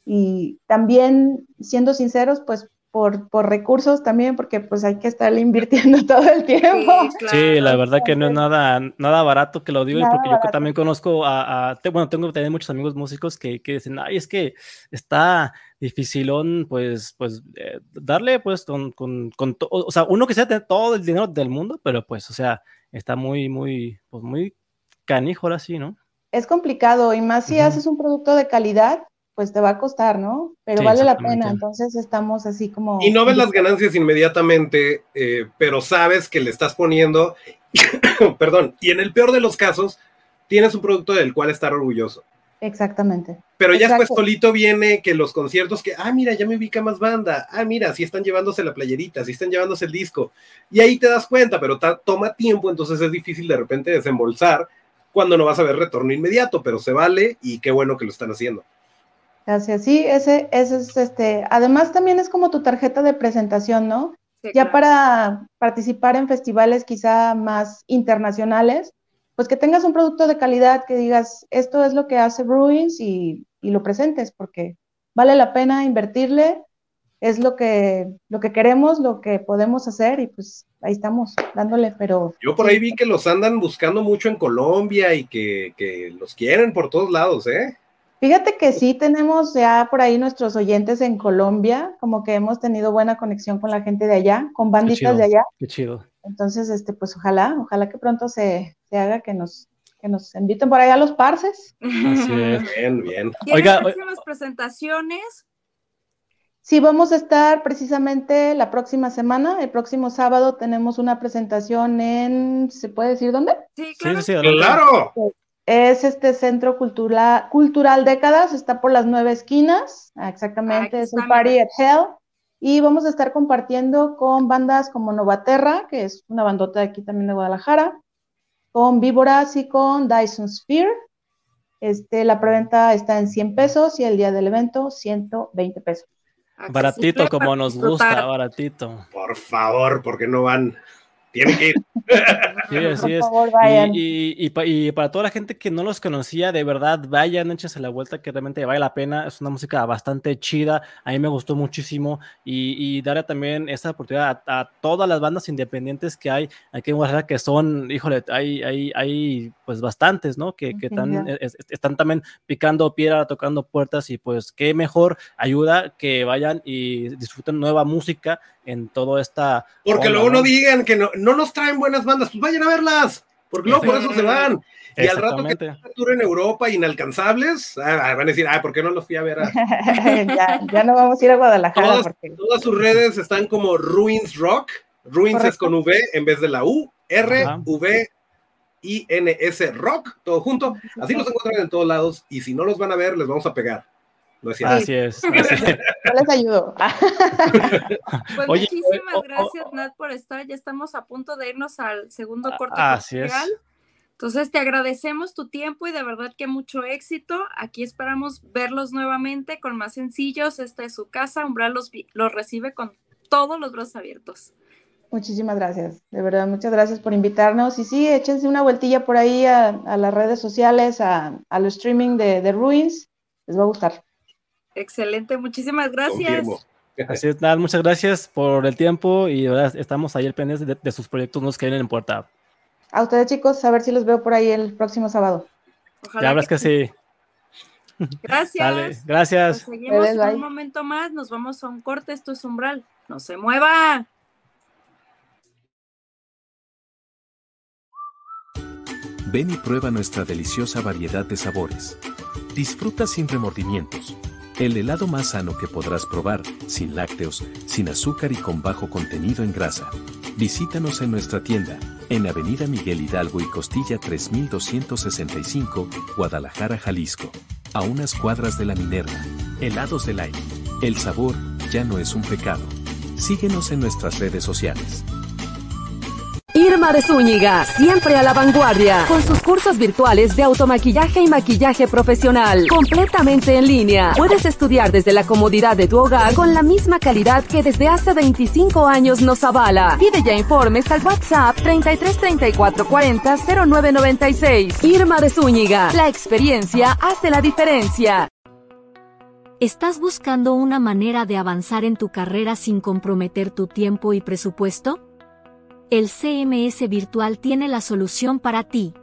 y también, siendo sinceros, pues por, por, recursos también, porque pues hay que estar invirtiendo todo el tiempo. Sí, la verdad que no es nada, nada barato que lo digo, porque yo también conozco a, bueno, tengo también muchos amigos músicos que, que, dicen, ay, es que está dificilón, pues, pues, eh, darle, pues, con, con, con o sea, uno que sea de todo el dinero del mundo, pero pues, o sea, está muy, muy, pues, muy canijo ahora sí, ¿no? Es complicado, y más si haces un producto de calidad, pues te va a costar, ¿no? Pero vale la pena, entonces estamos así como... Y no ves las ganancias inmediatamente, eh, pero sabes que le estás poniendo, perdón, y en el peor de los casos, tienes un producto del cual estar orgulloso. Exactamente. Pero ya después solito viene que los conciertos que, ah, mira, ya me ubica más banda, ah, mira, si están llevándose la playerita, si están llevándose el disco, y ahí te das cuenta, pero toma tiempo, entonces es difícil de repente desembolsar cuando no vas a ver retorno inmediato, pero se vale y qué bueno que lo están haciendo. Gracias. Sí, ese, ese es este. Además, también es como tu tarjeta de presentación, ¿no? ya para participar en festivales quizá más internacionales, pues que tengas un producto de calidad, que digas, esto es lo que hace Bruins y, y lo presentes, porque vale la pena invertirle, es lo que, lo que queremos, lo que podemos hacer y pues ahí estamos dándole, pero... Yo por ahí vi que los andan buscando mucho en Colombia y que, que los quieren por todos lados, ¿eh? Fíjate que sí tenemos ya por ahí nuestros oyentes en Colombia, como que hemos tenido buena conexión con la gente de allá, con banditas de allá. Qué chido. Entonces, este, pues ojalá, ojalá que pronto se, se haga que nos, que nos inviten por allá a los parces. Así es. Bien, bien. Oiga, próximas presentaciones? Sí, vamos a estar precisamente la próxima semana, el próximo sábado tenemos una presentación en, ¿se puede decir dónde? Sí, claro. Sí, sí, ¡Claro! Es este centro cultural, cultural décadas, está por las nueve esquinas, exactamente, es el está, Party at Hell. Y vamos a estar compartiendo con bandas como Novaterra, que es una bandota de aquí también de Guadalajara, con Víboras y con Dyson Sphere. Este, la preventa está en 100 pesos y el día del evento 120 pesos. Baratito Accesible como nos gusta, baratito. Por favor, porque no van. Tienen que ir. Sí, así Por es. favor, vayan. Y, y- y y para toda la gente que no los conocía, de verdad, vayan, échense la vuelta, que realmente vale la pena. Es una música bastante chida. A mí me gustó muchísimo. Y, y darle también esa oportunidad a, a todas las bandas independientes que hay aquí en Guadalajara, que son, híjole, hay, hay, hay pues bastantes, ¿no? Que, que están, es- están también picando piedra, tocando puertas. Y pues qué mejor ayuda que vayan y disfruten nueva música en toda esta. Porque onda, luego no ¿no? digan que no, no nos traen buenas bandas, pues vayan a verlas. Porque luego por eso se van. Y al rato que tour en Europa, inalcanzables, ah, van a decir, ah, ¿por qué no los fui a ver? a-?" ya, ya no vamos a ir a Guadalajara Todas, porque todas sus redes están como Ruins Rock. Ruins es con V en vez de la U. R, Ajá. V, I, N, S, Rock, todo junto. Así los encuentran en todos lados. Y si no los van a ver, les vamos a pegar. Cierto. Así es. así es. yo les ayudo. Pues Oye, muchísimas gracias, Nat, por estar. Ya estamos a punto de irnos al segundo corte Ah, Así es. Entonces, te agradecemos tu tiempo y de verdad que mucho éxito. Aquí esperamos verlos nuevamente con más sencillos. Esta es su casa. Umbral los, vi- los recibe con todos los brazos abiertos. Muchísimas gracias, de verdad, muchas gracias por invitarnos. Y sí, échense una vueltilla por ahí a, a las redes sociales, a, al streaming de, de Ruins, les va a gustar. Excelente, muchísimas gracias. Confirmo. Así es, nada, muchas gracias por el tiempo y de verdad estamos ahí al pendiente de, de sus proyectos nuevos que vienen en puerta. A ustedes chicos, a ver si los veo por ahí el próximo sábado. Ojalá Ya verás que sí. Gracias. Dale, Pues gracias. seguimos Bye, en bye. un momento más. Nos vamos a un corte. Esto es Umbral. No se mueva. Ven y prueba nuestra deliciosa variedad de sabores. Disfruta sin remordimientos. El helado más sano que podrás probar, sin lácteos, sin azúcar y con bajo contenido en grasa. Visítanos en nuestra tienda, en Avenida Miguel Hidalgo y Costilla 3265, Guadalajara, Jalisco. A unas cuadras de la Minerva. Helados del aire. El sabor ya no es un pecado. Síguenos en nuestras redes sociales. Irma de Zúñiga, siempre a la vanguardia, con sus cursos virtuales de automaquillaje y maquillaje profesional, completamente en línea. Puedes estudiar desde la comodidad de tu hogar con la misma calidad que desde hace 25 años nos avala. Pide ya informes al WhatsApp 33 34 40 0996. Irma de Zúñiga, la experiencia hace la diferencia. ¿Estás buscando una manera de avanzar en tu carrera sin comprometer tu tiempo y presupuesto? El CMS Virtual tiene la solución para ti.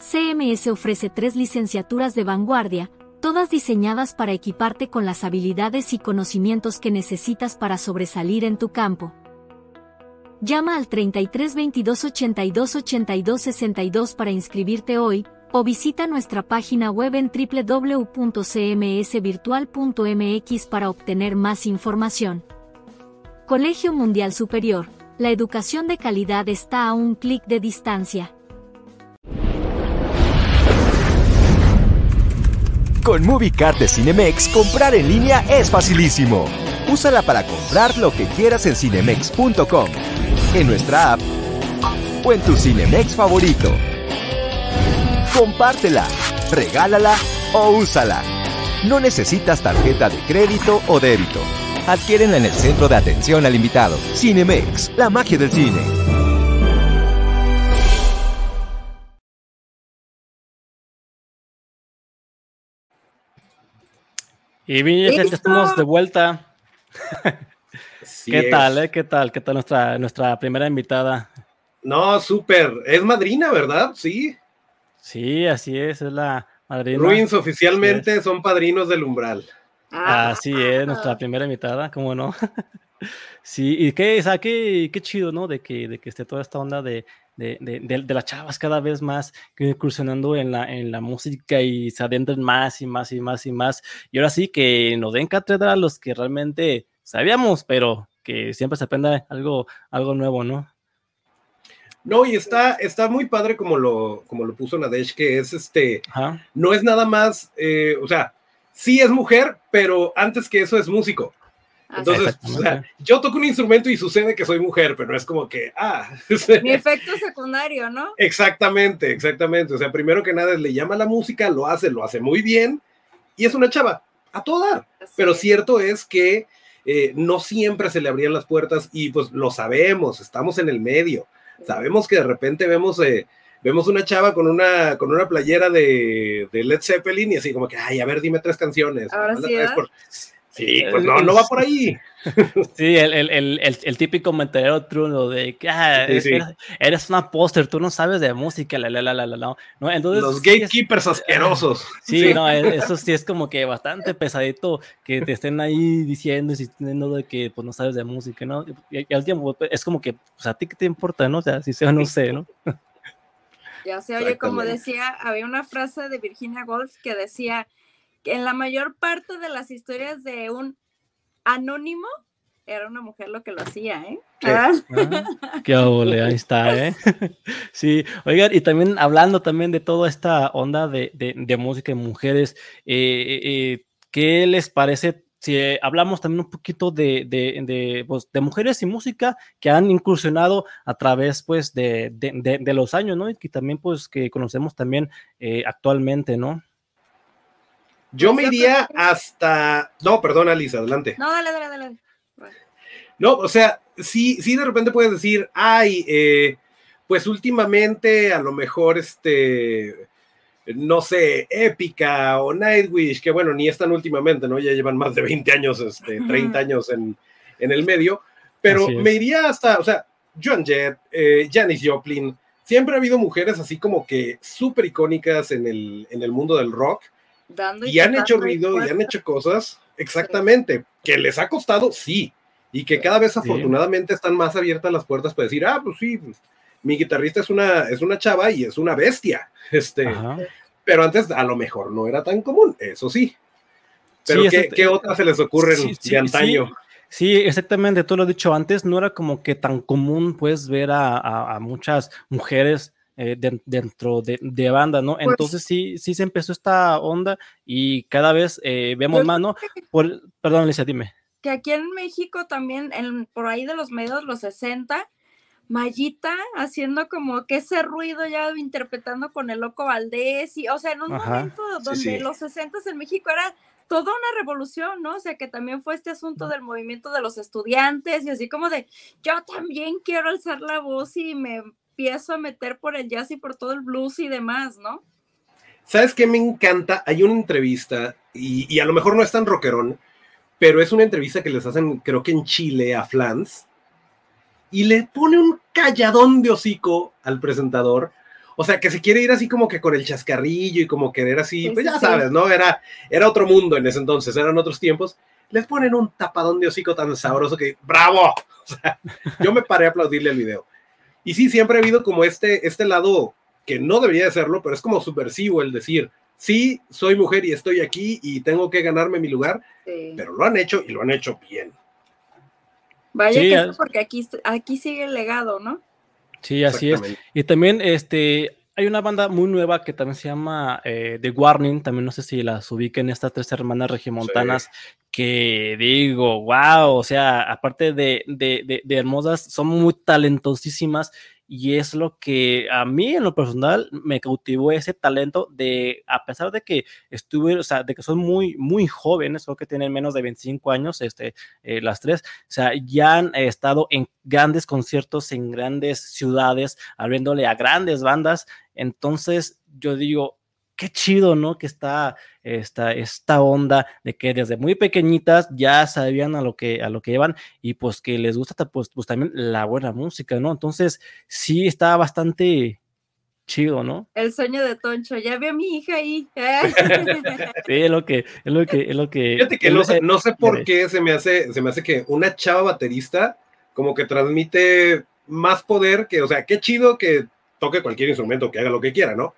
CMS ofrece tres licenciaturas de vanguardia, todas diseñadas para equiparte con las habilidades y conocimientos que necesitas para sobresalir en tu campo. Llama al 33 22 82 82 62 para inscribirte hoy, o visita nuestra página web en www.cmsvirtual.mx para obtener más información. Colegio Mundial Superior, la educación de calidad está a un clic de distancia. Con MovieCard de Cinemex, comprar en línea es facilísimo. Úsala para comprar lo que quieras en cinemex.com, en nuestra app o en tu Cinemex favorito. Compártela, regálala o úsala. No necesitas tarjeta de crédito o débito. Adquiérenla en el centro de atención al invitado. Cinemex, la magia del cine. Y bien, estamos de vuelta. Sí ¿Qué es. tal, eh? ¿Qué tal? ¿Qué tal nuestra, nuestra primera invitada? No, súper. Es madrina, ¿verdad? Sí. Sí, así es, es la Ruins oficialmente son padrinos del umbral. Ah. Así es, nuestra primera invitada, ¿cómo no? sí, y qué, o qué, qué, chido, ¿no? De que, de que esté toda esta onda de, de, de, las chavas cada vez más incursionando en la, en la música y se adentren más y más y más y más. Y ahora sí que nos den cátedra a los que realmente sabíamos, pero que siempre se aprenda algo, algo nuevo, ¿no? No, y está, está muy padre como lo, como lo puso Nadesh, que es este, no es nada más, eh, o sea, sí es mujer, pero antes que eso es músico. Entonces, o sea, yo toco un instrumento y sucede que soy mujer, pero no es como que, ah. Mi efecto secundario, ¿no? Exactamente, exactamente. O sea, primero que nada le llama la música, lo hace, lo hace muy bien y es una chava, a todo dar. Pero cierto es que eh, no siempre se le abrían las puertas y pues lo sabemos, estamos en el medio. Sabemos que de repente vemos, eh, vemos una chava con una, con una playera de, de, Led Zeppelin y así como que, ay, a ver, dime tres canciones. Ahora sí, Sí, pues no, no va por ahí. Sí, el, el, el, el típico mentalero truno de que ah, Eres, una póster, tú no sabes de música, la, la, la, la, la, no. Entonces, Los gatekeepers asquerosos. Sí, no, e, eso sí es como que bastante pesadito que te estén ahí diciendo y diciendo de que pues no sabes de música, ¿no? Y, al tiempo pues, es como que, pues a ti qué te importa, ¿no? O sea, si sea no sé, ¿no? Ya se oye, como decía, había una frase de Virginia Woolf que decía en la mayor parte de las historias de un anónimo era una mujer lo que lo hacía, ¿eh? Ah. Ah, qué ole, ahí está, ¿eh? sí, oigan, y también hablando también de toda esta onda de, de, música de mujeres, eh, eh, ¿qué les parece si hablamos también un poquito de, de, pues, de, mujeres y música que han incursionado a través pues de, los años, ¿no? Y que también pues que conocemos también eh, actualmente, ¿no? Yo me iría hasta. No, perdón, Alice, adelante. No, dale, dale, dale. No, o sea, sí, sí, de repente puedes decir, ay, eh, pues últimamente a lo mejor este, no sé, Épica o Nightwish, que bueno, ni están últimamente, ¿no? Ya llevan más de 20 años, este, 30 años en, en el medio, pero me iría hasta, o sea, Joan Jett, eh, Janis Joplin, siempre ha habido mujeres así como que súper icónicas en el, en el mundo del rock y, han hecho ruido y han hecho cosas, exactamente, que les ha costado, sí, y que cada vez afortunadamente están más abiertas las puertas para decir, ah, pues sí, pues, mi guitarrista es una, es una chava y es una bestia, este, pero antes a lo mejor no era tan común, eso sí. Pero ¿qué, otras se les ocurren de antaño? Sí, exactamente, tú lo has dicho antes, no era como que tan común pues ver a, a muchas mujeres eh, dentro de, de, banda, ¿no? Pues Entonces sí, sí se empezó esta onda y cada vez eh, vemos más, ¿no? Por, perdón, Alicia, dime. Que aquí en México también, en, por ahí de los medios, los 60, Mayita haciendo como que ese ruido ya interpretando con el Loco Valdés, y, o sea, en un momento donde los 60 en México era toda una revolución, ¿no? O sea, que también fue este asunto del movimiento de los estudiantes y así como de, yo también quiero alzar la voz y me empiezo a meter por el jazz y por todo el blues y demás, ¿no? ¿Sabes qué me encanta? Hay una entrevista, y, a lo mejor no es tan rockerón, pero es una entrevista que les hacen, creo que en Chile, a Flans, y le pone un calladón de hocico al presentador. O sea, que se quiere ir así como que con el chascarrillo y como querer así, pues ya sabes, ¿no? Era, era otro mundo en ese entonces, eran otros tiempos. Les ponen un tapadón de hocico tan sabroso que, ¡bravo! O sea, yo me paré a aplaudirle el video. Y sí, siempre ha habido como este, este lado que no debería de serlo, pero es como subversivo el decir, sí, soy mujer y estoy aquí y tengo que ganarme mi lugar, pero lo han hecho y lo han hecho bien. Vaya que eso porque aquí, aquí sigue el legado, ¿no? Sí, así es. Y también este, hay una banda muy nueva que también se llama eh, The Warning, también no sé si las ubiquen estas tres hermanas regimontanas, que digo, wow, o sea, aparte de, de, de, hermosas, son muy talentosísimas y es lo que a mí en lo personal me cautivó ese talento de, a pesar de que estuve, o sea, de que son muy, muy jóvenes, creo que tienen menos de 25 años, este, eh, las tres, o sea, ya han estado en grandes conciertos en grandes ciudades, abriéndole a grandes bandas, entonces yo digo, qué chido, ¿no? Que está esta, esta onda de que desde muy pequeñitas ya sabían a lo que, a lo que llevan y pues que les gusta pues, pues también la buena música, ¿no? Entonces sí está bastante, chido, ¿no? El sueño de Toncho, ya vi a mi hija ahí. sí, es lo que, es lo que, es lo que. Fíjate que no sé, no sé por qué se me hace, se me hace que una chava baterista como que transmite más poder que, o sea, qué chido que toque cualquier instrumento, que haga lo que quiera, ¿no?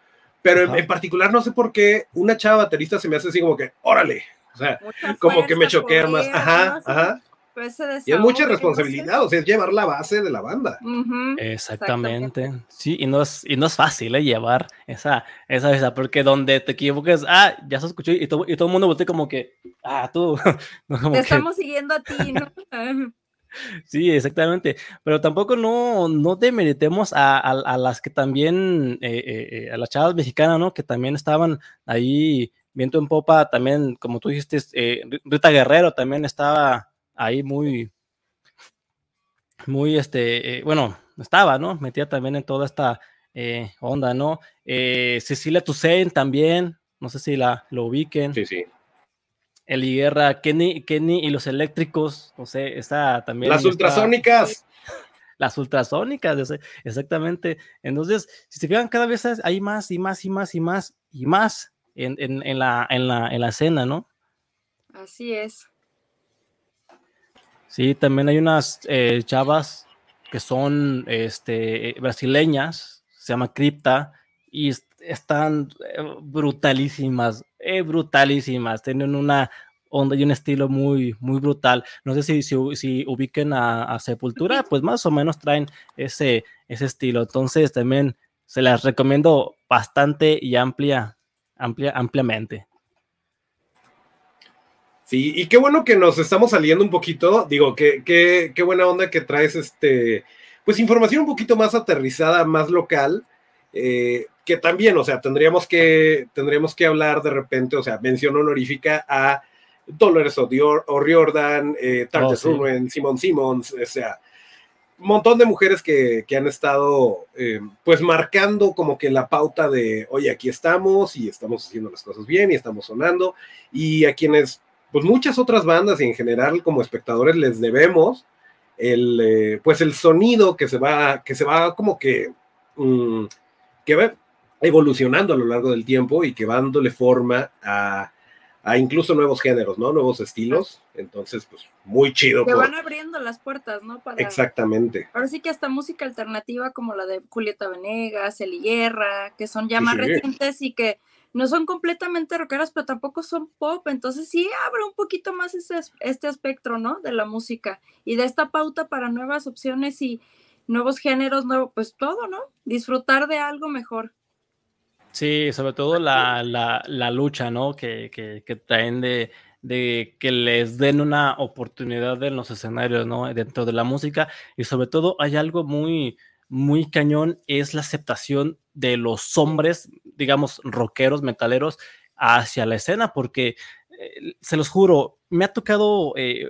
Pero en, particular no sé por qué una chava baterista se me hace así como que, órale, o sea, como que me choquea más. Ajá, ajá. Pues y es mucha responsabilidad, o sea, es llevar la base de la banda. Exactamente. Sí, y no es, y no es fácil ¿eh? llevar esa, esa, esa, porque donde te equivoques, ah, ya se escuchó, y todo, y todo el mundo voltea como que, ah, tú. te estamos siguiendo a ti, ¿no? Sí, exactamente. Pero tampoco no, no demeritemos a, a, las que también, eh, eh, eh, a las chavas mexicanas, ¿no? Que también estaban ahí viento en popa, también, como tú dijiste, Rita Guerrero también estaba ahí muy, muy, este, bueno, estaba, ¿no? Metía también en toda esta onda, ¿no? Cecilia Toussaint también, no sé si la lo ubiquen. Sí, sí. Eli Guerra, Kenny, Kenny y los eléctricos, no sé, está también. Las ultrasónicas. Las ultrasónicas, exactamente. Entonces, si se fijan, cada vez hay más y más y más y más y más en, en, la, en, la, en la escena, ¿no? Así es. Sí, también hay unas eh, chavas que son este, brasileñas, se llama Cripta, y están eh, brutalísimas, eh, brutalísimas, tienen una onda y un estilo muy, muy brutal. No sé si, si, ubiquen a, Sepultura, pues más o menos traen ese, ese estilo. Entonces también se las recomiendo bastante y amplia, amplia, ampliamente. Sí, y qué bueno que nos estamos saliendo un poquito. Digo, qué, qué, qué buena onda que traes este, pues información un poquito más aterrizada, más local. Eh, que también, o sea, tendríamos que, tendríamos que hablar de repente, o sea, mención honorífica a Dolores O'Riordan, eh, oh, Simon Simmons, o sea, un montón de mujeres que, que han estado, eh, pues, marcando como que la pauta de, oye, aquí estamos y estamos haciendo las cosas bien y estamos sonando, y a quienes, pues, muchas otras bandas y en general como espectadores les debemos el, eh, pues, el sonido que se va, que se va como que, mm, que va evolucionando a lo largo del tiempo y que va dándole forma a, incluso nuevos géneros, ¿no? Nuevos estilos. Entonces, pues muy chido. Que van abriendo las puertas, ¿no? Exactamente. Ahora sí que hasta música alternativa como la de Julieta Venegas, Eli Guerra, que son ya más recientes y que no son completamente rockeras, pero tampoco son pop. Entonces sí abre un poquito más este, este espectro, ¿no? De la música y de esta pauta para nuevas opciones y nuevos géneros, nuevo, pues todo, ¿no? Disfrutar de algo mejor. Sí, sobre todo la, la, lucha, ¿no? Que, que, traen de, de, que les den una oportunidad en los escenarios, ¿no? Dentro de la música. Y sobre todo hay algo muy, muy cañón, es la aceptación de los hombres, digamos, rockeros, metaleros, hacia la escena, porque eh, se los juro, me ha tocado eh,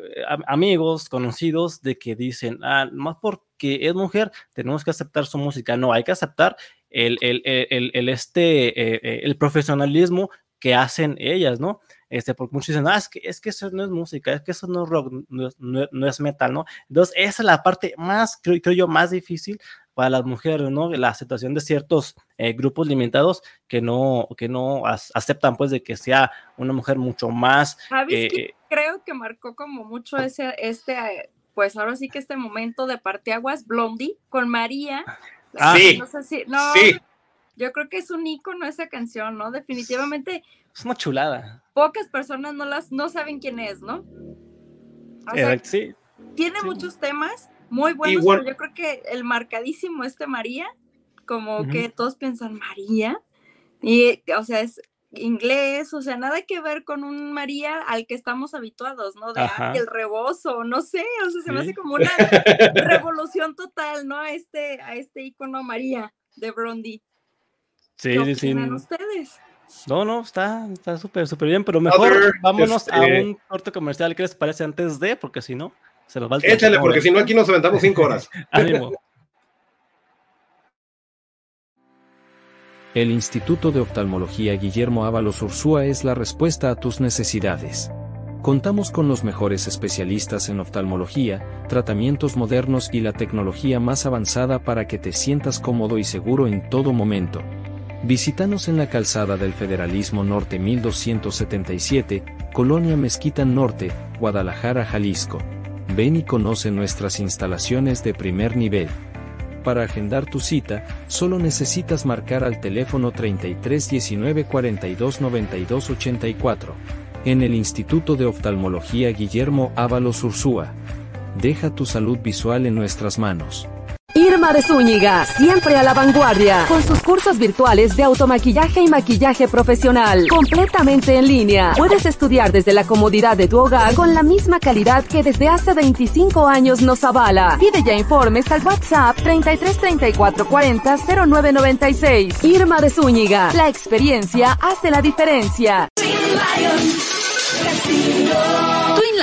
amigos, conocidos, de que dicen, ah, más porque es mujer, tenemos que aceptar su música. No, hay que aceptar el, el, este, eh, eh, el profesionalismo que hacen ellas, ¿no? Este, porque muchos dicen, ah, es que, es que eso no es música, es que eso no es rock, no, es metal, ¿no? Entonces, esa es la parte más, creo, creo, yo, más difícil para las mujeres, ¿no? La aceptación de ciertos eh, grupos limitados que no, que no aceptan, pues, de que sea una mujer mucho más... ¿Sabes creo que marcó como mucho ese, este, pues ahora sí que este momento de parteaguas, Blondie, con María, Ah, sí. No, Yo creo que es un icono esa canción, ¿no? Definitivamente. Es una chulada. Pocas personas no las no saben quién es, ¿no? sí. Tiene muchos temas muy buenos, pero yo creo que el marcadísimo este María, como que todos piensan María, y o sea, es inglés, o sea, nada que ver con un María al que estamos habituados, ¿no? De el rebozo, no sé, o sea, se me hace como una revolución total, ¿no? A este, a este icono María de Brondi. Sí, sí, sí. ustedes? No, no, está súper, súper bien, pero mejor vámonos a este un corte comercial, ¿qué les parece antes de? Porque si no, se nos va el Échale, porque si no aquí nos aventamos cinco horas. Ánimo. El Instituto de Oftalmología Guillermo Ábalos Ursúa es la respuesta a tus necesidades. Contamos con los mejores especialistas en oftalmología, tratamientos modernos y la tecnología más avanzada para que te sientas cómodo y seguro en todo momento. Visítanos en la calzada del Federalismo Norte 1277, Colonia Mezquita Norte, Guadalajara, Jalisco. Ven y conoce nuestras instalaciones de primer nivel. Para agendar tu cita, solo necesitas marcar al teléfono 33 19 42 92 84 en el Instituto de Oftalmología Guillermo Ábalos Ursúa. Deja tu salud visual en nuestras manos. Irma de Zúñiga, siempre a la vanguardia, con sus cursos virtuales de automaquillaje y maquillaje profesional, completamente en línea. Puedes estudiar desde la comodidad de tu hogar con la misma calidad que desde hace 25 años nos avala. Pide ya informes al WhatsApp 33 34 40 0996. Irma de Zúñiga, la experiencia hace la diferencia.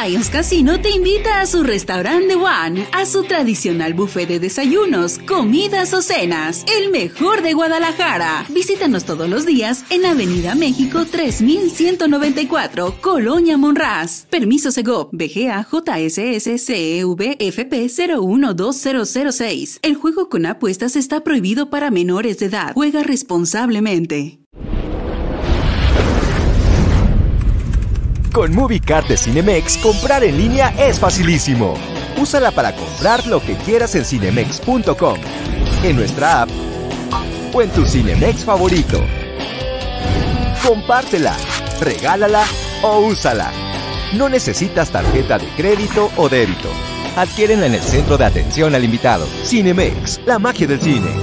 Lions Casino te invita a su restaurante One, a su tradicional buffet de desayunos, comidas o cenas, el mejor de Guadalajara. Visítanos todos los días en Avenida México 3194, Colonia Monraz. Permiso Segov, BGA JSS CEV FP 012006. El juego con apuestas está prohibido para menores de edad. Juega responsablemente. Con MovieCard de Cinemex, comprar en línea es facilísimo. Úsala para comprar lo que quieras en cinemex.com, en nuestra app o en tu Cinemex favorito. Compártela, regálala o úsala. No necesitas tarjeta de crédito o débito. Adquiérenla en el centro de atención al invitado. Cinemex, la magia del cine.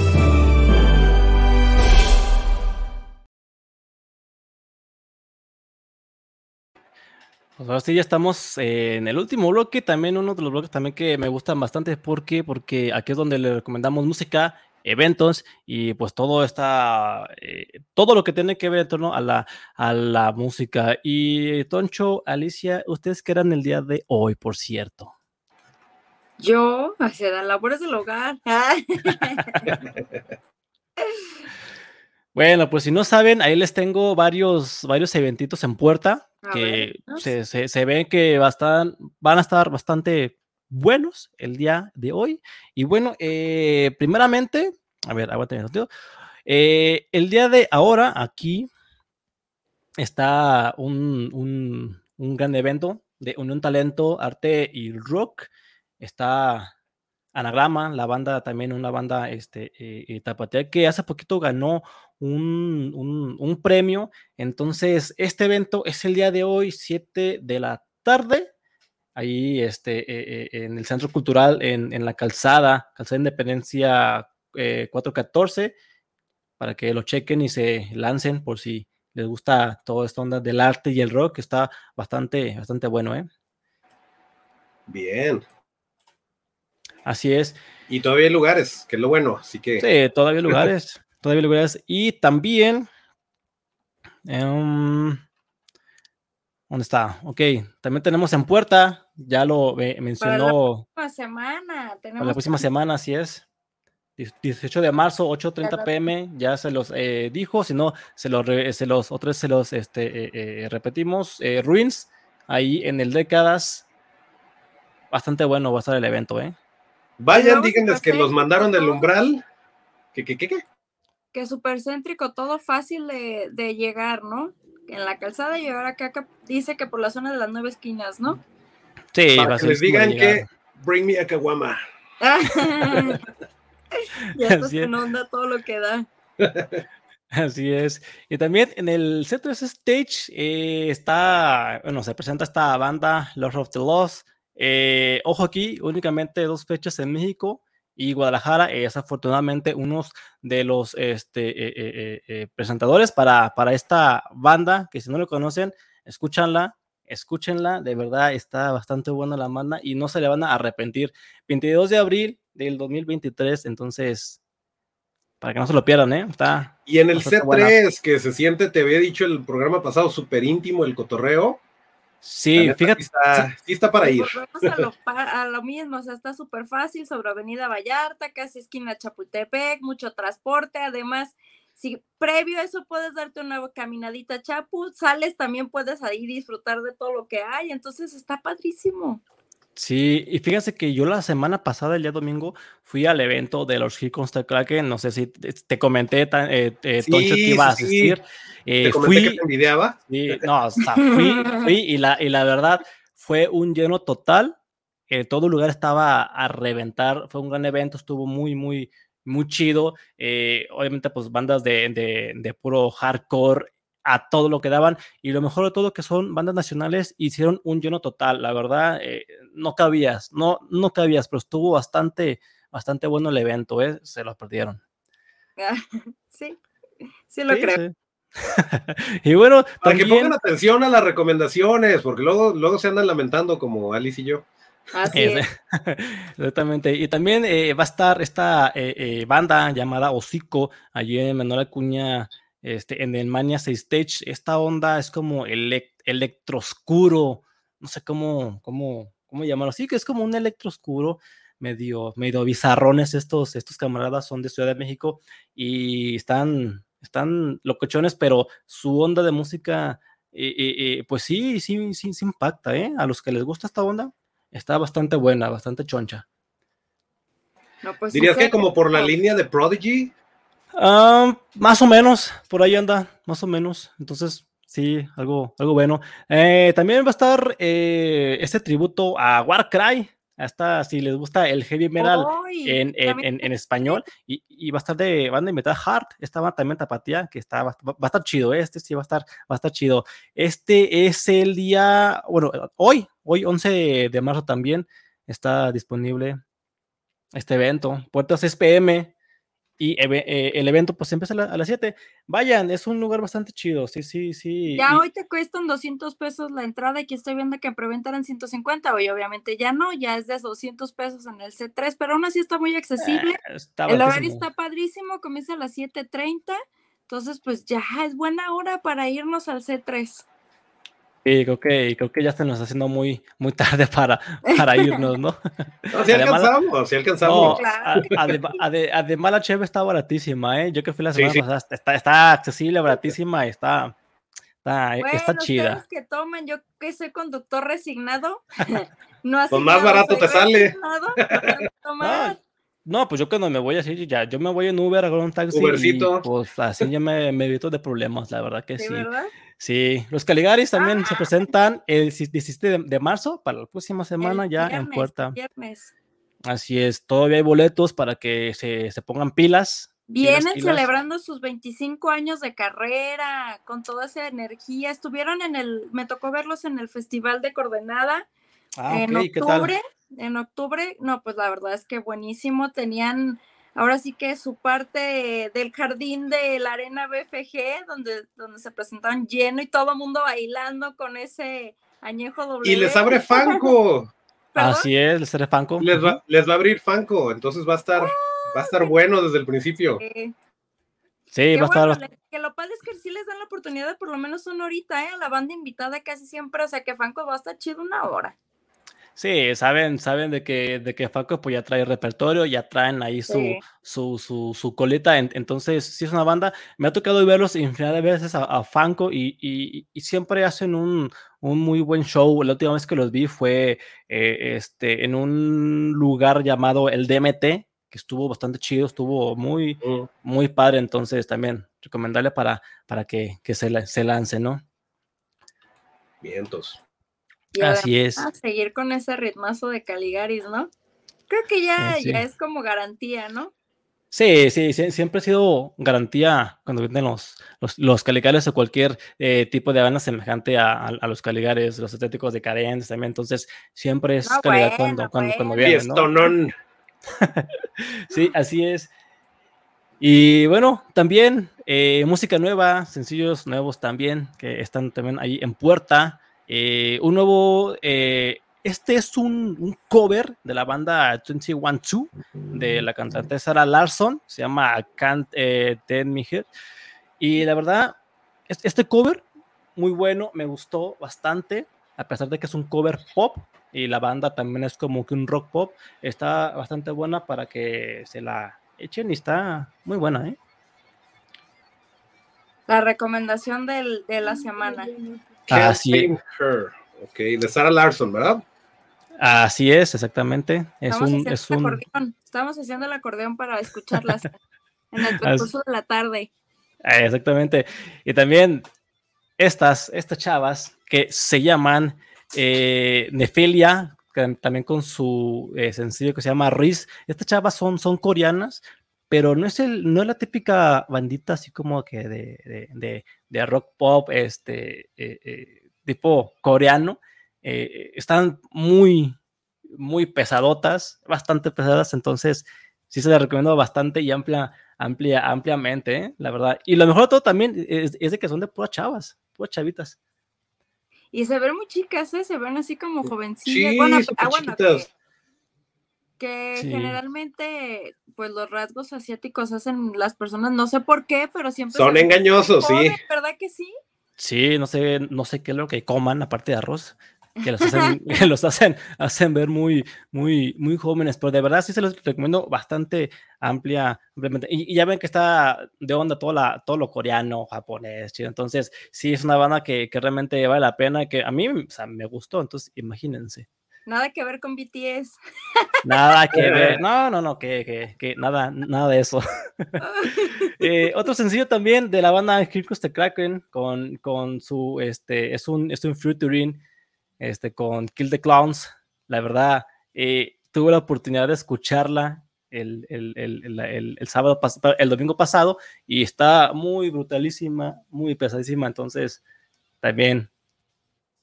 Pues ahora sí ya estamos eh, en el último bloque, también uno de los bloques también que me gustan bastante, porque porque aquí es donde le recomendamos música, eventos y pues todo está, eh, todo lo que tiene que ver en torno a la, a la música. Y Toncho, Alicia, ¿ustedes qué eran el día de hoy, por cierto? Yo, hacia las labores del hogar. Bueno, pues si no saben, ahí les tengo varios, varios eventitos en puerta que se, se, se, ven que bastan, van a estar bastante buenos el día de hoy. Y bueno, eh, primeramente, a ver, aguántame un eh, el día de ahora aquí está un, un, un gran evento de Unión Talento, Arte y Rock. Está Anagrama, la banda también, una banda este, eh, que hace poquito ganó un, un, un, premio. Entonces, este evento es el día de hoy, 7 de la tarde, ahí este, eh, eh, en el Centro Cultural, en, en, la calzada, Calzada Independencia 414, eh, para que lo chequen y se lancen por si les gusta toda esta onda del arte y el rock, está bastante, bastante bueno, ¿eh? Bien, Así es. Y todavía hay lugares, que es lo bueno, así que. Sí, todavía hay lugares, todavía hay lugares. Y también. Um, ¿Dónde está? Ok, también tenemos en puerta, ya lo eh, mencionó. Para la próxima semana. Tenemos para la próxima semana, así es. 18 de marzo, 8.30 pm, ya se los eh, dijo, si no, se los, se los, otros se los este, eh, eh repetimos. Ruins, ahí en el décadas, bastante bueno va a estar el evento, ¿eh? Vayan, díganles que los mandaron del umbral. ¿Qué, qué, qué, qué? Que súper céntrico, todo fácil de, de, llegar, ¿no? En la calzada y ahora acá, acá, dice que por la zona de las nueve esquinas, ¿no? Sí, Para que les digan que bring me a Caguama. ya estás en onda todo lo que da. Así es. Y también en el C3 Stage eh, está, bueno, se presenta esta banda, Lord of the Lost, eh, ojo aquí, únicamente dos fechas en México y Guadalajara es afortunadamente uno de los este, eh, eh, eh, presentadores para, para esta banda, que si no lo conocen, escúchanla, escúchenla, de verdad está bastante buena la banda y no se le van a arrepentir. 22 de abril del 2023, entonces, para que no se lo pierdan, ¿eh? Está y en el C3, buena. que se siente, te había dicho el programa pasado, súper íntimo, el cotorreo Sí, fíjate. Sí está, sí está para ir. A lo, a lo, mismo, o sea, está súper fácil sobre Avenida Vallarta, casi esquina Chapultepec, mucho transporte, además si previo a eso puedes darte una caminadita chapu, sales, también puedes ahí disfrutar de todo lo que hay, entonces está padrísimo. Sí, y fíjense que yo la semana pasada, el día domingo, fui al evento de los Hit Consta Kraken. No sé si te, comenté, eh, eh, Toncho, que iba a asistir. Eh, fui, que te envidiaba? no, o sea, fui, fui y, la, y la verdad fue un lleno total. todo el lugar estaba a reventar. Fue un gran evento, estuvo muy, muy, muy chido. obviamente, pues bandas de, de, de puro hardcore a todo lo que daban y lo mejor de todo que son bandas nacionales hicieron un lleno total, la verdad, eh, no cabías, no, no cabías, pero estuvo bastante, bastante bueno el evento, ¿eh? se lo perdieron. sí, sí lo creo. y bueno, para que pongan atención a las recomendaciones, porque luego, luego se andan lamentando como Alice y yo. Así es. Exactamente. Y también eh, va a estar esta eh, banda llamada Hocico, allí en Menor Acuña, este, en el Mania 6 Stage, esta onda es como electroscuro, no sé cómo, cómo, cómo llamarlo, sí que es como un electroscuro, medio, medio bizarrones estos, estos camaradas son de Ciudad de México y están, están locochones, pero su onda de música, eh, eh, eh, pues sí, sí, sí, sí impacta, ¿eh? A los que les gusta esta onda, está bastante buena, bastante choncha. Pues, ¿Dirías que como por la línea de Prodigy? Ah, más o menos, por ahí anda, más o menos. Entonces, sí, algo, algo bueno. Eh, también va a estar eh, este tributo a Warcry. Hasta si les gusta el heavy metal en, en, español. Y, va a estar de banda de metal hard. Esta también tapatía, que está, va, a estar chido. Este sí va a estar, va a estar chido. Este es el día, bueno, hoy, hoy 11 de marzo también está disponible este evento. Puertas SPM y eh, el evento pues empieza a, las 7. Vayan, es un lugar bastante chido, sí, sí, sí. Ya hoy te cuestan 200 pesos la entrada y aquí estoy viendo que preventa en 150, hoy obviamente ya no, ya es de 200 pesos en el C3, pero aún así está muy accesible. Eh, el horario está padrísimo, comienza a las 7.30, entonces pues ya es buena hora para irnos al C3. Sí, creo que, creo que ya se nos está haciendo muy, muy tarde para, para irnos, ¿no? No, si alcanzamos, si alcanzamos. además, la cheve está baratísima, ¿eh? Yo que fui la semana pasada, está, está accesible, baratísima, está, está, bueno, está chida. que toman, yo que soy conductor resignado, no más barato te sale. No, pues yo cuando me voy así, ya, yo me voy en Uber, hago un taxi. Ubercito. Y, pues así ya me, me evito de problemas, la verdad que sí. ¿verdad? Sí, los Caligaris también se ah. presentan el 17 de, marzo para la próxima semana ya en puerta. Viernes. Así es, todavía hay boletos para que se, pongan pilas. Vienen celebrando sus 25 años de carrera con toda esa energía. Estuvieron en el, me tocó verlos en el Festival de Coordenada ah, en octubre. En octubre, no, pues la verdad es que buenísimo. Tenían ahora sí que su parte del jardín de la arena BFG, donde, donde se presentaban lleno y todo el mundo bailando con ese añejo doble. Y les abre Fanco. Así es, les abre Fanco. Les va, les va a abrir Fanco, entonces va a estar, va a estar bueno desde el principio. Sí. va a estar. que lo padre es que sí les dan la oportunidad de por lo menos una horita, ¿eh? La banda invitada casi siempre, o sea que Fanco va a estar chido una hora. Sí, saben, saben de que, de que Faco pues ya trae repertorio, ya traen ahí su, su, su, su, coleta, entonces sí es una banda, me ha tocado verlos infinidad de veces a, a Fanco y, y, y, siempre hacen un, un, muy buen show, la última vez que los vi fue eh, este, en un lugar llamado el DMT, que estuvo bastante chido, estuvo muy, mm. muy padre, entonces también recomendarle para, para que, que se, se lance, ¿no? Vientos. Así es. seguir con ese ritmazo de Caligaris, ¿no? Creo que ya, ya es como garantía, ¿no? Sí, sí, siempre ha sido garantía cuando vienen los, los, Caligares o cualquier eh, tipo de banda semejante a, los Caligares, los estéticos de Cadence también. Entonces, siempre es calidad cuando, cuando, vienen. ¿no? sí, así es. Y bueno, también eh, música nueva, sencillos nuevos también, que están también ahí en puerta. Eh, un nuevo, eh, este es un, cover de la banda 212 de la cantante Sarah Larson, se llama Can't eh, Me Here. Y la verdad, este cover, muy bueno, me gustó bastante, a pesar de que es un cover pop y la banda también es como que un rock pop, está bastante buena para que se la echen y está muy buena, ¿eh? La recomendación del, de la semana. Así es. Her. Ok, de Sarah Larson, ¿verdad? Así es, exactamente. Es Estamos un, haciendo es el un, acordeón. Estamos haciendo el acordeón para escucharlas en el transcurso de la tarde. Eh, Exactamente. Y también estas, estas chavas que se llaman eh, Nefelia, también con su eh, sencillo que se llama Riz. Estas chavas son, son coreanas, pero no es, el, no es la típica bandita así como que de, de, de- de rock pop, este, eh, eh, tipo coreano. Eh, están muy, muy pesadotas, bastante pesadas, entonces sí se las recomiendo bastante y amplia, amplia, ampliamente, ¿eh? la verdad. Y lo mejor de todo también es, es de que son de puras chavas, puras chavitas. Y se ven muy chicas, ¿eh? Se ven así como jovencillas. Sí, bueno, súper ah, bueno, chiquitas. que, que Sí. generalmente, pues los rasgos asiáticos hacen las personas, no sé por qué, pero siempre Son engañosos, sí. ¿Verdad que sí? Sí, no sé, no sé qué es lo que coman aparte de arroz, que los hacen, que los hacen, hacen ver muy, muy, muy jóvenes, pero de verdad sí se los recomiendo bastante amplia, ampliamente. Y, y ya ven que está de onda todo, la, todo lo coreano, japonés, chino. Entonces, sí es una banda que, que realmente vale la pena, que a mí o sea, me gustó, entonces imagínense. Nada que ver con BTS. Nada que ver. No, no, no, que, que, que nada, nada de eso. Eh, otro sencillo también de la banda Kirkus the Kraken con, con su, este, es un, es un featuring, este, con Kill the Clowns. La verdad, eh, tuve la oportunidad de escucharla el, el, el, el, el- el sábado, pas- el domingo pasado y está muy brutalísima, muy pesadísima. Entonces, también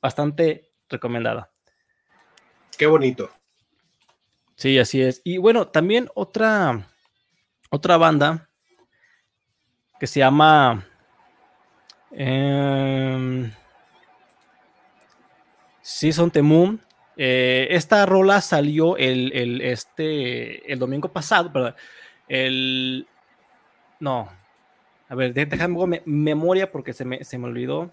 bastante recomendada. Qué bonito. Sí, así es. Y bueno, también otra, otra banda que se llama em, Season the. Eh, esta rola salió el, el, este, el domingo pasado, perdón. El. No. A ver, déjame memoria porque se me, se me olvidó.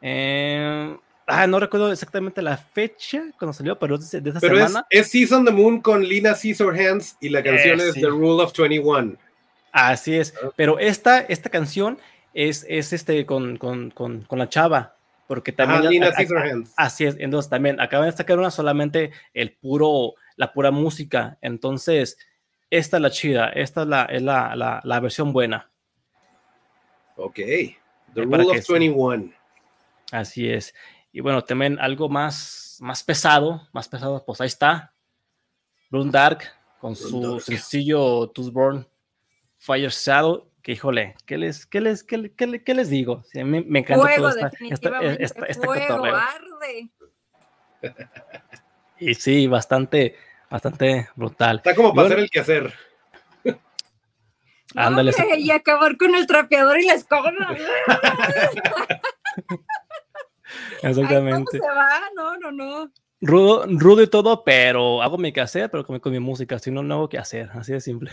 Em, ah, no recuerdo exactamente la fecha cuando salió, pero es de, esta Pero es, semana. es Season the Moon con Lina Hands y la canción Eh, es sí. The Rule of 21. Así es, pero esta, esta canción es, es este con, con, con, con la chava, porque también... Ah, Lina a- a- Hands. Así es, entonces también acaban de sacar una solamente el puro, la pura música, entonces esta es la chida, esta es la, es la, la, la versión buena, Ok. The Eh, Rule of sí. 21. así es. Y bueno, también algo más, más pesado, más pesado, pues ahí está, Rune Dark con su Dark. sencillo Tuesborn Fire Shadow, que híjole, ¿qué les, qué les, qué, le- qué les digo? Sí, me encanta Fuego, todo esta, esta, definitivamente. esta- fuego, arde. Y sí, bastante, bastante brutal. Está como para hacer el quehacer. No, Ándale, y acabar con el trapeador y la escoba. Ay, ¿cómo exactamente. se va? No, no, no. Rudo, rudo y todo, pero hago mi quehacer, pero con, con mi música, si no, no hago que hacer, así de simple.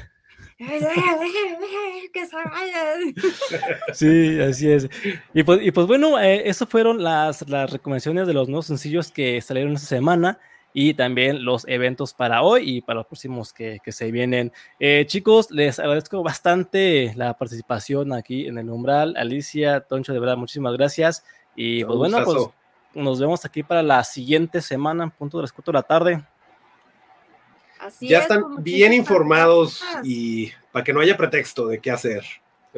Ay, deje, deje, deje, que se vaya. Sí, así es. Y pues, y pues bueno, eh, eso fueron las, las recomendaciones de los nuevos sencillos que salieron esta semana y también los eventos para hoy y para los próximos que, que se vienen. Eh, chicos, les agradezco bastante la participación aquí en el umbral. Alicia, Toncho, de verdad, muchísimas gracias. Y pues bueno, pues. Nos vemos aquí para la siguiente semana, en punto de las 4 de la tarde. Así Ya es, están pues, bien informados y para que no haya pretexto de qué hacer.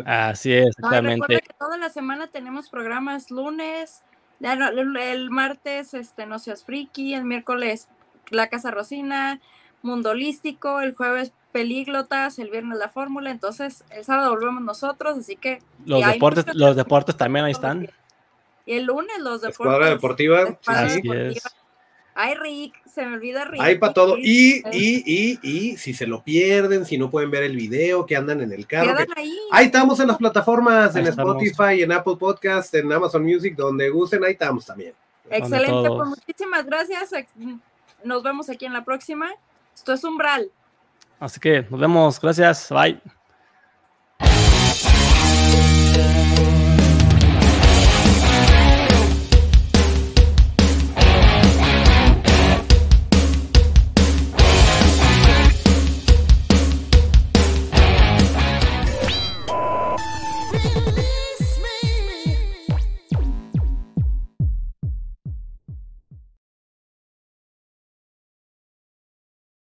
Así es, exactamente. recuerda que toda la semana tenemos programas lunes, el, martes este No Seas Friki, el miércoles La Casa Rosina, Mundo Holístico, el jueves Pelíglotas, el viernes La Fórmula, entonces el sábado volvemos nosotros, así que Los deportes, los deportes también ahí están. Y el lunes los deportes. Escuadra deportiva. escuadra sí, deportiva. Ay, Rick, se me olvida Rick. Hay para todo. Y, y, y, y si se lo pierden, si no pueden ver el video, que andan en el carro. Quedan que- ahí. Ahí estamos en las plataformas, Ahí en estamos. Spotify, en Apple Podcast, en Amazon Music, donde gusten, ahí estamos también. Excelente, pues muchísimas gracias. Nos vemos aquí en la próxima. Esto es Umbral. Así que nos vemos. Gracias. Bye.